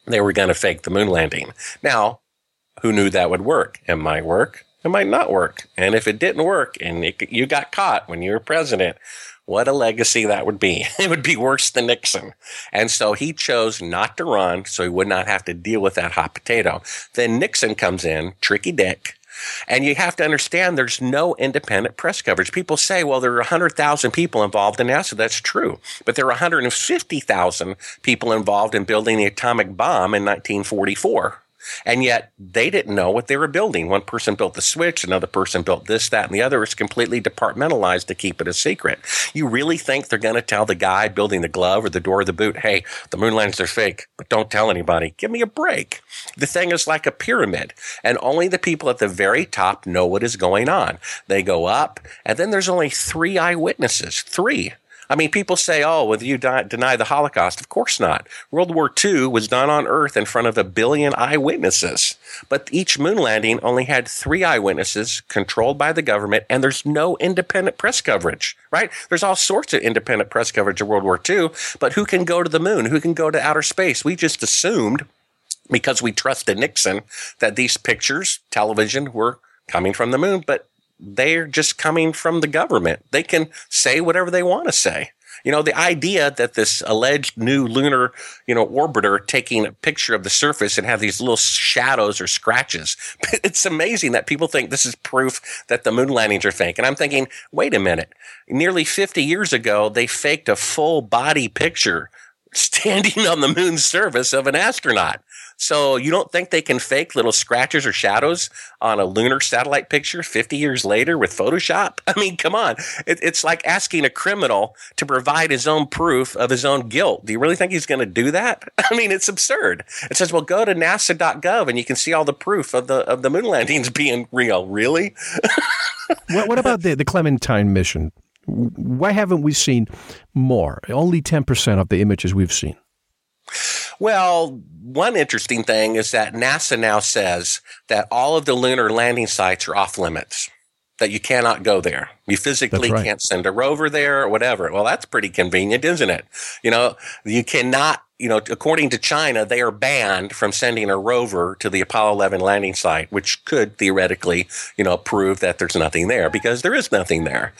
they were going to fake the moon landing. Now, who knew that would work? It might work It might not work. And if it didn't work and it, you got caught when you were president, what a legacy that would be. It would be worse than Nixon. And so he chose not to run so he would not have to deal with that hot potato. Then Nixon comes in, tricky dick. And you have to understand there's no independent press coverage. People say, well, there are 100,000 people involved in NASA. That's true. But there are 150,000 people involved in building the atomic bomb in 1944. And yet they didn't know what they were building. One person built the switch, another person built this, that, and the other. It's completely departmentalized to keep it a secret. You really think they're going to tell the guy building the glove or the door of the boot, hey, the moon landings are fake, but don't tell anybody. Give me a break. The thing is like a pyramid, and only the people at the very top know what is going on. They go up, and then there's only three eyewitnesses. Three. I mean, people say, oh, well, you deny the Holocaust. Of course not. World War II was done on Earth in front of a billion eyewitnesses. But each moon landing only had three eyewitnesses controlled by the government, and there's no independent press coverage, right? There's all sorts of independent press coverage of World War II, but who can go to the moon? Who can go to outer space? We just assumed because we trusted Nixon that these pictures, television, were coming from the moon, but they're just coming from the government. They can say whatever they want to say. You know, the idea that this alleged new lunar, you know, orbiter taking a picture of the surface and have these little shadows or scratches. It's amazing that people think this is proof that the moon landings are fake. And I'm thinking, wait a minute. Nearly 50 years ago, they faked a full body picture standing on the moon's surface of an astronaut. So you don't think they can fake little scratches or shadows on a lunar satellite picture 50 years later with Photoshop? I mean, come on. It, it's like asking a criminal to provide his own proof of his own guilt. Do you really think he's going to do that? I mean, it's absurd. It says, well, go to nasa.gov and you can see all the proof of the, of the moon landings being real. Really? what, what about the, the Clementine mission? Why haven't we seen more? Only 10% of the images we've seen. Well, one interesting thing is that NASA now says that all of the lunar landing sites are off limits, that you cannot go there. You physically right. can't send a rover there or whatever. Well, that's pretty convenient, isn't it? You know, you cannot you know, according to China, they are banned from sending a rover to the Apollo 11 landing site, which could theoretically, you know, prove that there's nothing there because there is nothing there.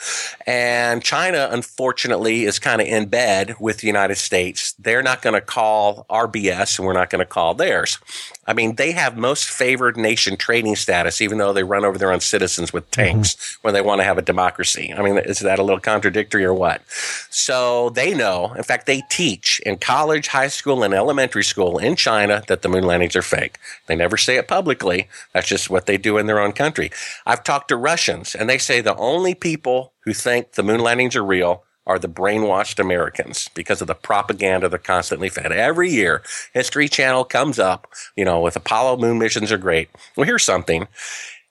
And China, unfortunately, is kind of in bed with the United States. They're not going to call RBS and we're not going to call theirs. I mean, they have most favored nation trading status, even though they run over their own citizens with tanks mm-hmm. when they want to have a democracy. I mean, is that a little contradictory or what? So they know, in fact, they teach in college, high school and elementary school in China that the moon landings are fake. They never say it publicly. That's just what they do in their own country. I've talked to Russians and they say the only people who think the moon landings are real are the brainwashed Americans because of the propaganda they're constantly fed. Every year, History Channel comes up, you know, with Apollo moon missions are great. Well, here's something.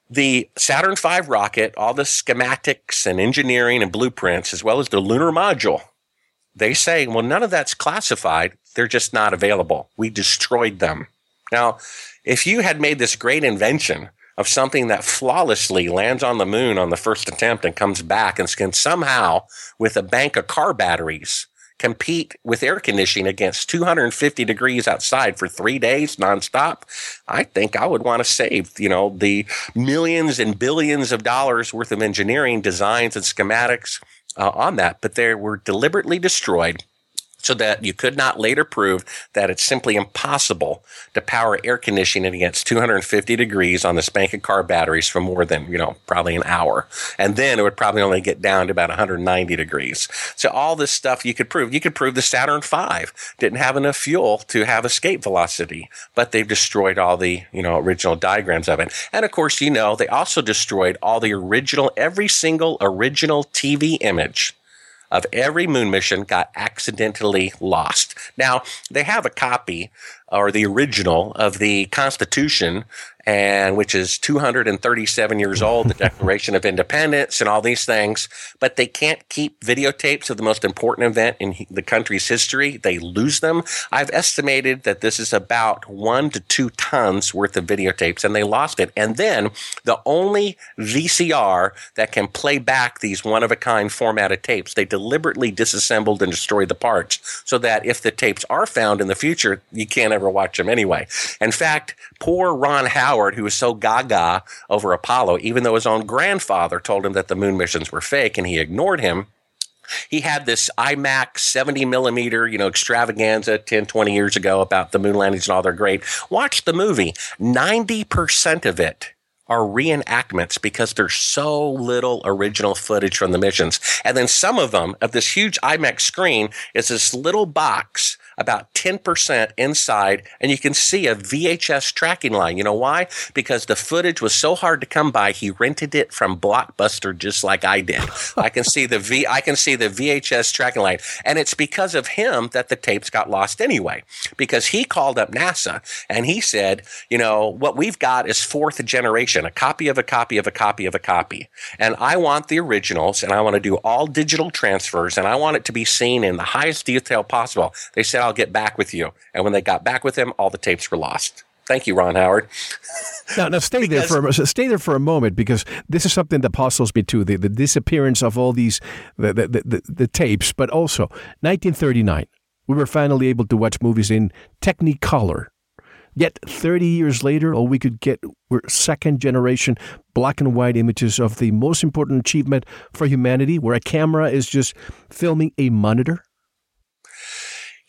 The Saturn V rocket, all the schematics and engineering and blueprints, as well as the lunar module, they say, well, none of that's classified. They're just not available. We destroyed them. Now, if you had made this great invention of something that flawlessly lands on the moon on the first attempt and comes back and can somehow, with a bank of car batteries, compete with air conditioning against 250 degrees outside for three days nonstop, I think I would want to save, you know, the millions and billions of dollars worth of engineering designs and schematics uh, on that, but they were deliberately destroyed so that you could not later prove that it's simply impossible to power air conditioning against 250 degrees on the of car batteries for more than, you know, probably an hour. And then it would probably only get down to about 190 degrees. So all this stuff you could prove. You could prove the Saturn V didn't have enough fuel to have escape velocity, but they've destroyed all the, you know, original diagrams of it. And of course, you know, they also destroyed all the original, every single original TV image of every moon mission got accidentally lost. Now, they have a copy or the original of the Constitution and which is 237 years old, the Declaration of Independence and all these things, but they can't keep videotapes of the most important event in the country's history. They lose them. I've estimated that this is about one to two tons worth of videotapes and they lost it. And then the only VCR that can play back these one of a kind formatted tapes, they deliberately disassembled and destroyed the parts so that if the tapes are found in the future, you can't ever watch them anyway. In fact, poor Ron Howard Howard, who was so gaga over Apollo, even though his own grandfather told him that the moon missions were fake and he ignored him, he had this IMAX 70 millimeter, you know, extravaganza 10, 20 years ago about the moon landings and all they're great. Watch the movie. 90% of it are reenactments because there's so little original footage from the missions. And then some of them of this huge IMAX screen is this little box about 10% inside and you can see a VHS tracking line. You know why? Because the footage was so hard to come by, he rented it from Blockbuster just like I did. I can see the V I can see the VHS tracking line. And it's because of him that the tapes got lost anyway. Because he called up NASA and he said, you know, what we've got is fourth generation, a copy of a copy of a copy of a copy. And I want the originals and I want to do all digital transfers and I want it to be seen in the highest detail possible. They said, I'll get back with you. And when they got back with him, all the tapes were lost. Thank you, Ron Howard. now, now stay there for a, stay there for a moment because this is something that puzzles me too: the, the disappearance of all these the, the, the, the tapes, but also 1939. We were finally able to watch movies in Technicolor. Yet 30 years later, all we could get were second generation black and white images of the most important achievement for humanity, where a camera is just filming a monitor.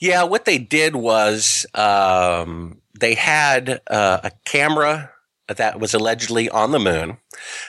Yeah, what they did was um, they had uh, a camera that was allegedly on the moon.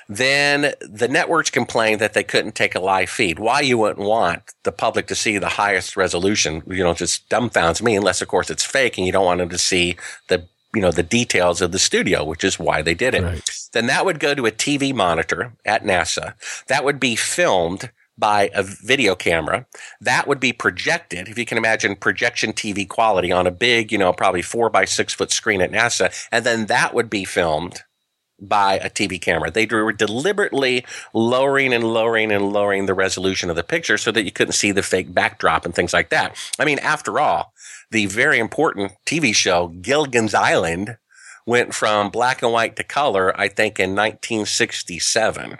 Then the networks complained that they couldn't take a live feed. Why you wouldn't want the public to see the highest resolution, you know, just dumbfounds me, unless of course it's fake and you don't want them to see the you know the details of the studio, which is why they did it. Right. Then that would go to a TV monitor at NASA. That would be filmed by a video camera. That would be projected, if you can imagine projection TV quality on a big, you know, probably four by six foot screen at NASA. And then that would be filmed by a TV camera. They were deliberately lowering and lowering and lowering the resolution of the picture so that you couldn't see the fake backdrop and things like that. I mean, after all, the very important TV show Gilligan's Island went from black and white to color, I think, in 1967.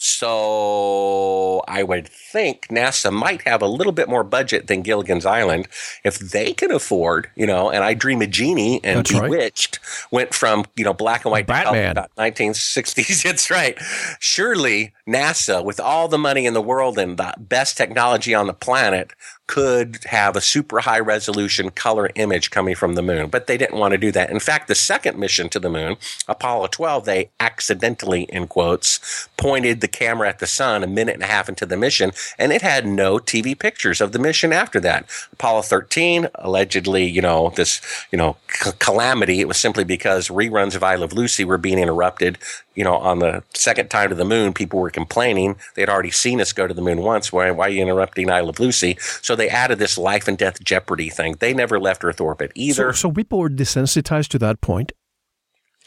So I would think NASA might have a little bit more budget than Gilligan's Island if they can afford, you know, and I Dream a Jeannie and That's Bewitched right. went from, you know, black and white Batman. to color about 1960s. That's right. Surely NASA, with all the money in the world and the best technology on the planet, could have a super high resolution color image coming from the moon, but they didn't want to do that. In fact, the second mission to the moon, Apollo 12, they accidentally, in quotes, pointed the camera at the sun a minute and a half into the mission, and it had no TV pictures of the mission after that. Apollo 13, allegedly, you know, this, you know, c- calamity. It was simply because reruns of I Love Lucy were being interrupted you know, on the second time to the moon, people were complaining. They had already seen us go to the moon once. Why, why are you interrupting I Love Lucy? So they added this life and death jeopardy thing. They never left Earth orbit either. So, so people were desensitized to that point?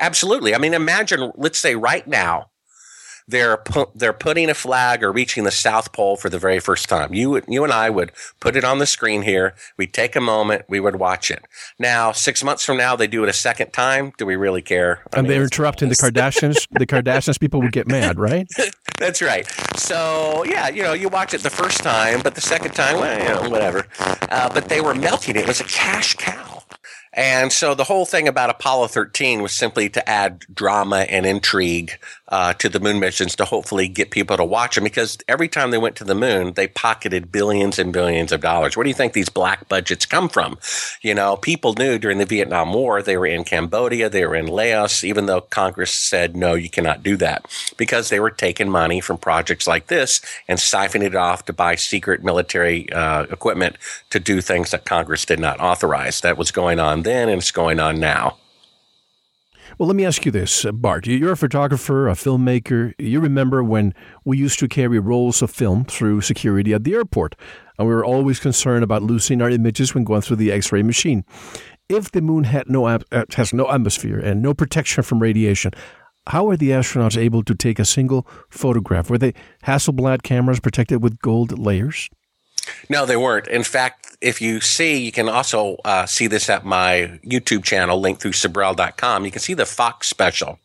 Absolutely. I mean, imagine, let's say right now, they're pu- they're putting a flag or reaching the South Pole for the very first time. You you and I would put it on the screen here. We'd take a moment. We would watch it. Now, six months from now, they do it a second time. Do we really care? I and mean, they're interrupting the Kardashians. the Kardashians people would get mad, right? That's right. So yeah, you know, you watch it the first time, but the second time, well, you know, whatever. Uh, but they were melting it. It was a cash cow. And so the whole thing about Apollo 13 was simply to add drama and intrigue uh, to the moon missions to hopefully get people to watch them because every time they went to the moon, they pocketed billions and billions of dollars. Where do you think these black budgets come from? You know, people knew during the Vietnam War they were in Cambodia, they were in Laos, even though Congress said, no, you cannot do that because they were taking money from projects like this and siphoning it off to buy secret military uh, equipment to do things that Congress did not authorize. That was going on then and it's going on now. Well, let me ask you this, uh, Bart. You're a photographer, a filmmaker. You remember when we used to carry rolls of film through security at the airport, and we were always concerned about losing our images when going through the X-ray machine. If the moon had no uh, has no atmosphere and no protection from radiation, how are the astronauts able to take a single photograph? Were they Hasselblad cameras protected with gold layers? No, they weren't. In fact, if you see, you can also uh, see this at my YouTube channel, linked through Sibrel.com. You can see the Fox special.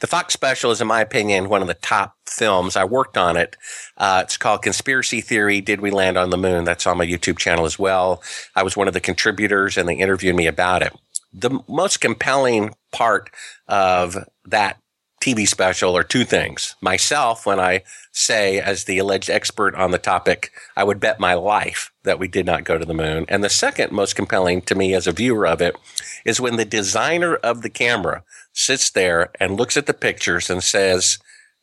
The Fox special is, in my opinion, one of the top films. I worked on it. Uh, it's called Conspiracy Theory Did We Land on the Moon? That's on my YouTube channel as well. I was one of the contributors and they interviewed me about it. the most compelling part of that TV special are two things. Myself, when I say, as the alleged expert on the topic, I would bet my life that we did not go to the moon. And the second most compelling to me as a viewer of it is when the designer of the camera sits there and looks at the pictures and says,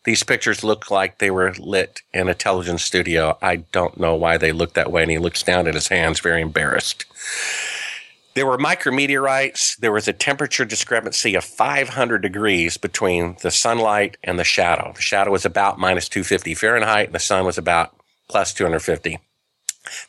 these pictures look like they were lit in a television studio. I don't know why they look that way. And he looks down at his hands, very embarrassed. There were micrometeorites. There was a temperature discrepancy of 500 degrees between the sunlight and the shadow. The shadow was about minus 250 Fahrenheit, and the sun was about plus 250.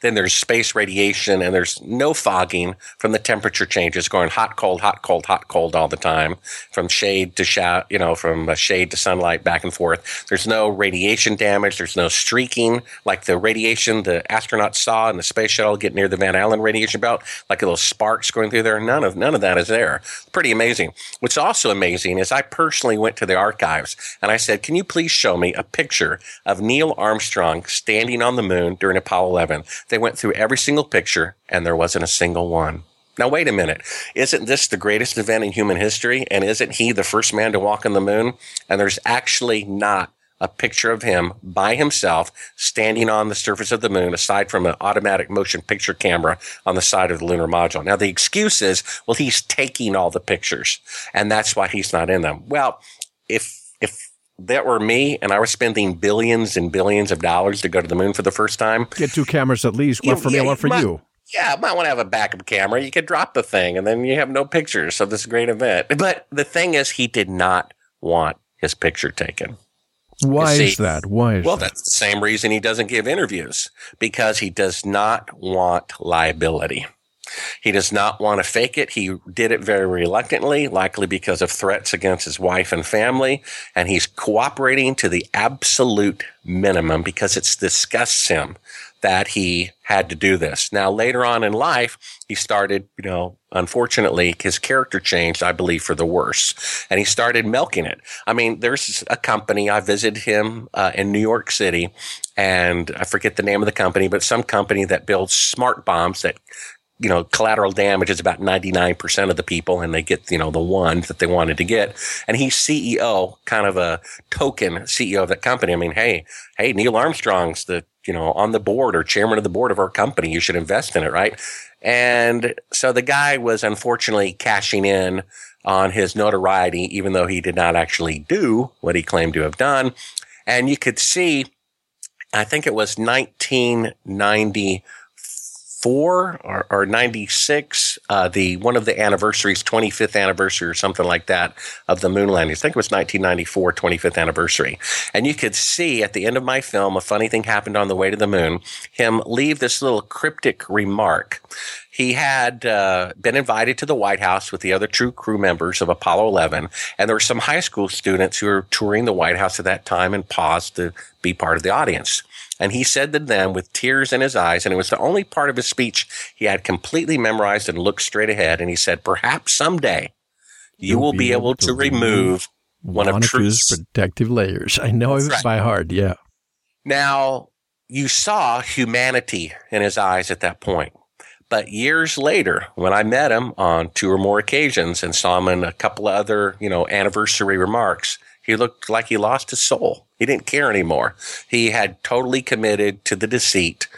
Then there's space radiation and there's no fogging from the temperature changes going hot, cold, hot, cold, hot, cold all the time from shade to shade, you know, from uh, shade to sunlight back and forth. There's no radiation damage. There's no streaking like the radiation the astronauts saw in the space shuttle get near the Van Allen radiation belt, like little sparks going through there. None of, none of that is there. Pretty amazing. What's also amazing is I personally went to the archives and I said, can you please show me a picture of Neil Armstrong standing on the moon during Apollo 11? They went through every single picture and there wasn't a single one. Now, wait a minute. Isn't this the greatest event in human history? And isn't he the first man to walk on the moon? And there's actually not a picture of him by himself standing on the surface of the moon, aside from an automatic motion picture camera on the side of the lunar module. Now, the excuse is, well, he's taking all the pictures and that's why he's not in them. Well, if, if that were me and I was spending billions and billions of dollars to go to the moon for the first time. Get two cameras at least, one you, for me, one for might, you. Yeah, I might want to have a backup camera. You could drop the thing and then you have no pictures of this great event. But the thing is, he did not want his picture taken. Why see, is that? Why is well, that? that's the same reason he doesn't give interviews because he does not want liability. He does not want to fake it. He did it very reluctantly, likely because of threats against his wife and family. And he's cooperating to the absolute minimum because it disgusts him that he had to do this. Now, later on in life, he started, you know, unfortunately, his character changed, I believe, for the worse. And he started milking it. I mean, there's a company, I visited him uh, in New York City, and I forget the name of the company, but some company that builds smart bombs that you know, collateral damage is about 99% of the people and they get, you know, the one that they wanted to get. And he's CEO, kind of a token CEO of that company. I mean, hey, hey, Neil Armstrong's the, you know, on the board or chairman of the board of our company. You should invest in it, right? And so the guy was unfortunately cashing in on his notoriety, even though he did not actually do what he claimed to have done. And you could see, I think it was 1990 94 or, or 96, uh, the one of the anniversaries, 25th anniversary or something like that of the moon landing. I think it was 1994, 25th anniversary. And you could see at the end of my film, a funny thing happened on the way to the moon, him leave this little cryptic remark. He had uh, been invited to the White House with the other true crew members of Apollo 11, and there were some high school students who were touring the White House at that time and paused to be part of the audience. And he said to them with tears in his eyes, and it was the only part of his speech he had completely memorized and looked straight ahead. And he said, Perhaps someday you You'll will be, able, able to, to remove one, one of truth's protective layers. I know it right. by heart. Yeah. Now, you saw humanity in his eyes at that point. But years later, when I met him on two or more occasions and saw him in a couple of other, you know, anniversary remarks, he looked like he lost his soul. He didn't care anymore. He had totally committed to the deceit,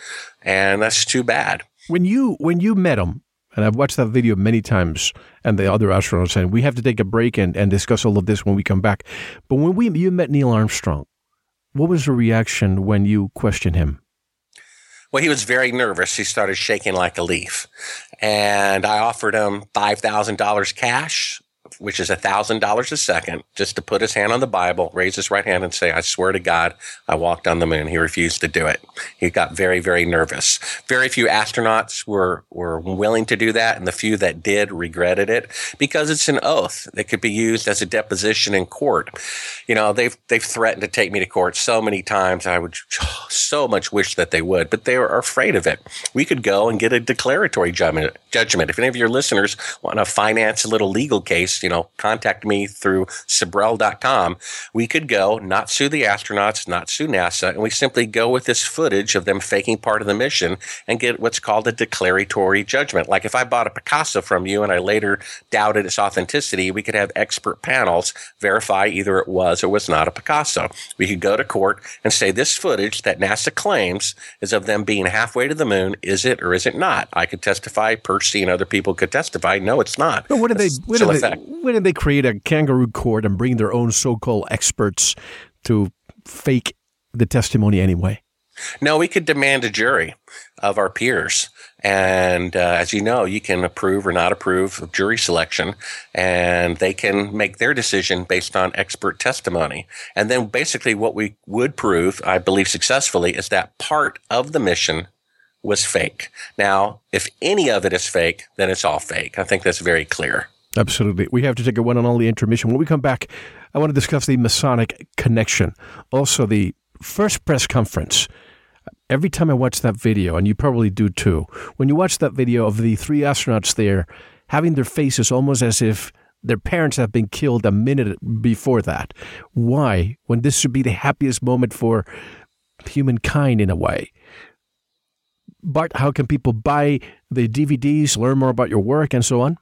and that's too bad. When you when you met him, and I've watched that video many times, and the other astronauts, and we have to take a break and, and discuss all of this when we come back. But when we you met Neil Armstrong, what was the reaction when you questioned him? Well, he was very nervous. He started shaking like a leaf. And I offered him $5,000 cash which is a thousand dollars a second, just to put his hand on the Bible, raise his right hand and say, I swear to God, I walked on the moon. He refused to do it. He got very, very nervous. Very few astronauts were, were willing to do that. And the few that did regretted it because it's an oath that could be used as a deposition in court. You know, they've, they've threatened to take me to court so many times. I would so much wish that they would, but they are afraid of it. We could go and get a declaratory judgment. Judgment. If any of your listeners want to finance a little legal case, you know, contact me through Sibrel.com, we could go, not sue the astronauts, not sue NASA, and we simply go with this footage of them faking part of the mission and get what's called a declaratory judgment. Like if I bought a Picasso from you and I later doubted its authenticity, we could have expert panels verify either it was or was not a Picasso. We could go to court and say this footage that NASA claims is of them being halfway to the moon. Is it or is it not? I could testify. Percy and other people could testify. No, it's not. But what did they? What did they, what did they create a kangaroo court and bring their own so-called experts to fake the testimony anyway? No, we could demand a jury of our peers. And uh, as you know, you can approve or not approve of jury selection, and they can make their decision based on expert testimony. And then basically, what we would prove, I believe successfully, is that part of the mission was fake. Now, if any of it is fake, then it's all fake. I think that's very clear. Absolutely. We have to take a one and only intermission. When we come back, I want to discuss the Masonic connection, also the first press conference. Every time I watch that video, and you probably do too, when you watch that video of the three astronauts there having their faces almost as if their parents have been killed a minute before that. Why? When this should be the happiest moment for humankind in a way. Bart, how can people buy the DVDs, learn more about your work, and so on?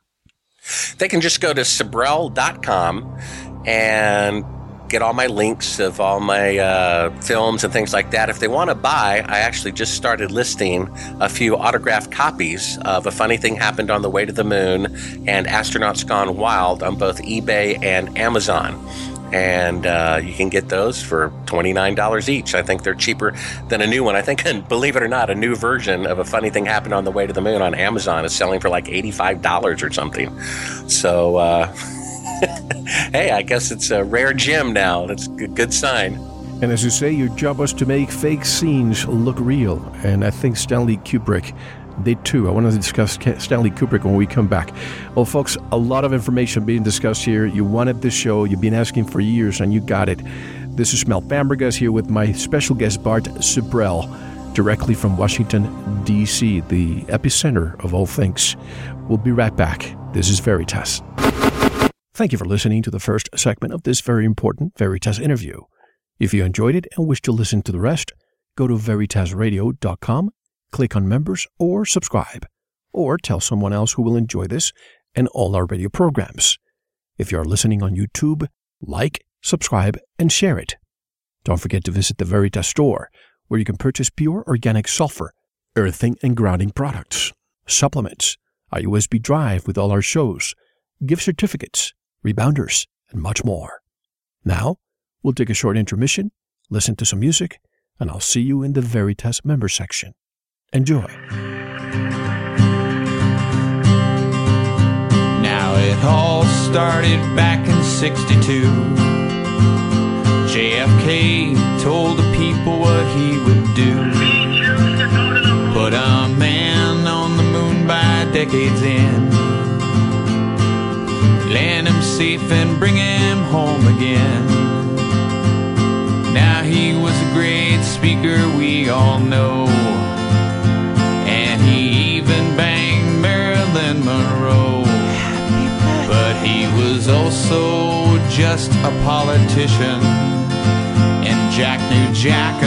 They can just go to Sibrel.com and get all my links of all my uh, films and things like that. If they want to buy, I actually just started listing a few autographed copies of A Funny Thing Happened on the Way to the Moon and Astronauts Gone Wild on both eBay and Amazon and uh, you can get those for $29 each. I think they're cheaper than a new one. I think, and believe it or not, a new version of a funny thing happened on the way to the moon on Amazon is selling for like $85 or something. So, uh, hey, I guess it's a rare gem now. That's a good sign. And as you say, your job was to make fake scenes look real. And I think Stanley Kubrick did two. I want to discuss Stanley Kubrick when we come back. Well, folks, a lot of information being discussed here. You wanted this show, you've been asking for years, and you got it. This is Mel Fabregas here with my special guest, Bart Sibrel, directly from Washington, D.C., the epicenter of all things. We'll be right back. This is Veritas. Thank you for listening to the first segment of this very important Veritas interview. If you enjoyed it and wish to listen to the rest, go to veritasradio.com click on members or subscribe, or tell someone else who will enjoy this and all our radio programs. If you are listening on YouTube, like, subscribe, and share it. Don't forget to visit the Veritas store, where you can purchase pure organic sulfur, earthing and grounding products, supplements, a USB drive with all our shows, gift certificates, rebounders, and much more. Now, we'll take a short intermission, listen to some music, and I'll see you in the Veritas member section. Enjoy. Now it all started back in 62. JFK told the people what he would do. Put a man on the moon by decade's end. Land him safe and bring him home again. Now he was a great speaker, we all know. Just a politician. And Jack knew Jack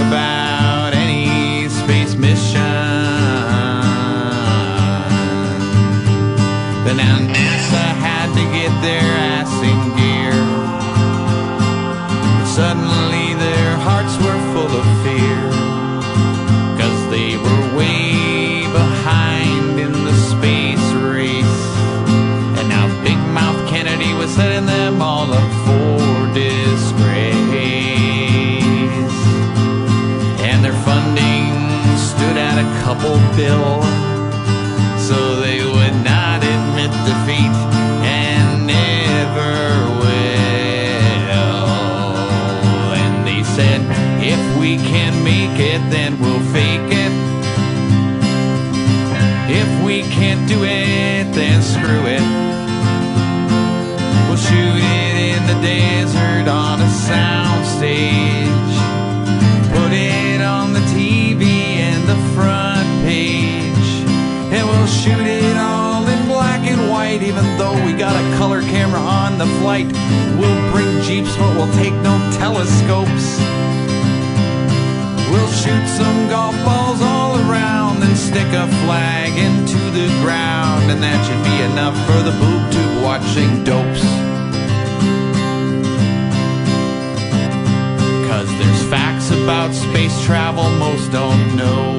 telescopes. We'll shoot some golf balls all around, then stick a flag into the ground, and that should be enough for the boob tube watching dopes. Cause there's facts about space travel most don't know.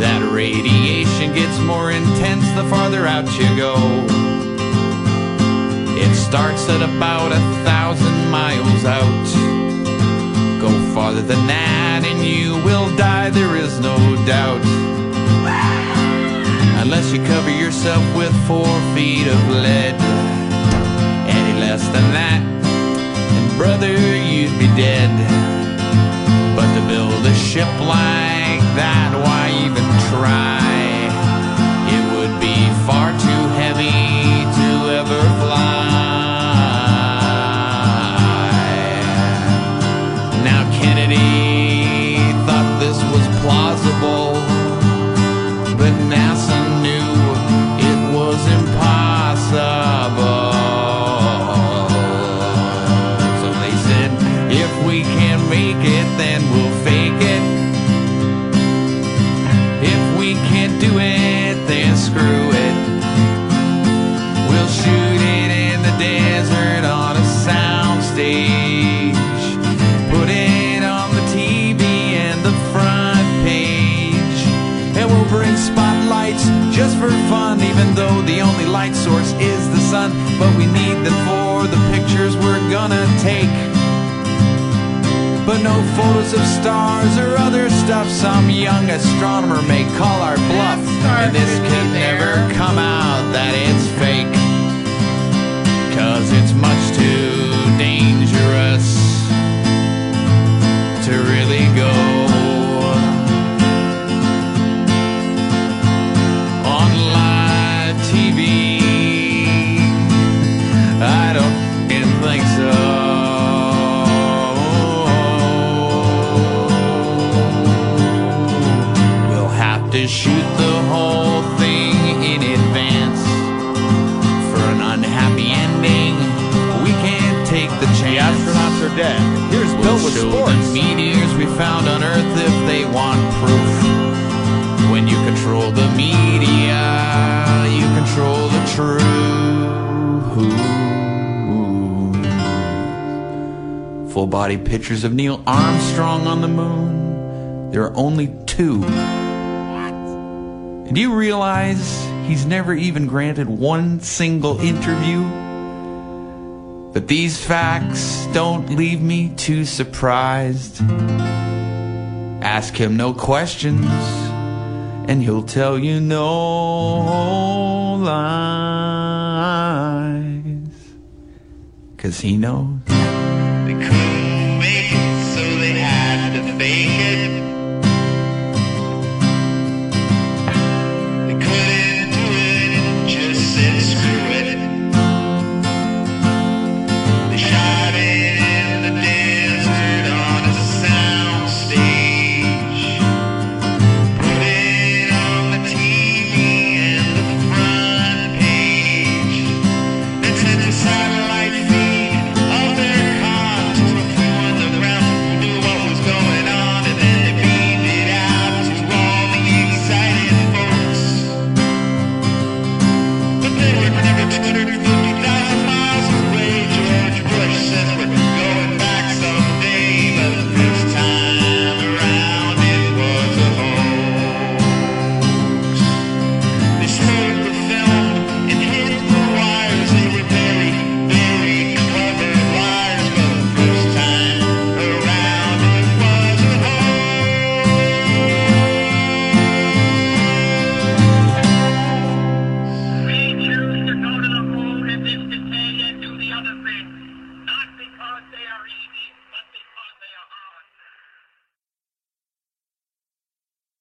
That radiation gets more intense the farther out you go. It starts at about a thousand miles out. Go farther than that and you will die, there is no doubt. Unless you cover yourself with four feet of lead. Any less than that, and brother, you'd be dead. But to build a ship like that, why even try? Though the only light source is the sun. But we need them for the pictures we're gonna take. But no photos of stars or other stuff some young astronomer may call our bluff. And this could never come out that it's fake. Cause it's much too meteors we found on Earth if they want proof. When you control the media, you control the truth. Full body pictures of Neil Armstrong on the moon. There are only two. And do you realize he's never even granted one single interview? But these facts don't leave me too surprised. Ask him no questions, and he'll tell you no lies. Cause he knows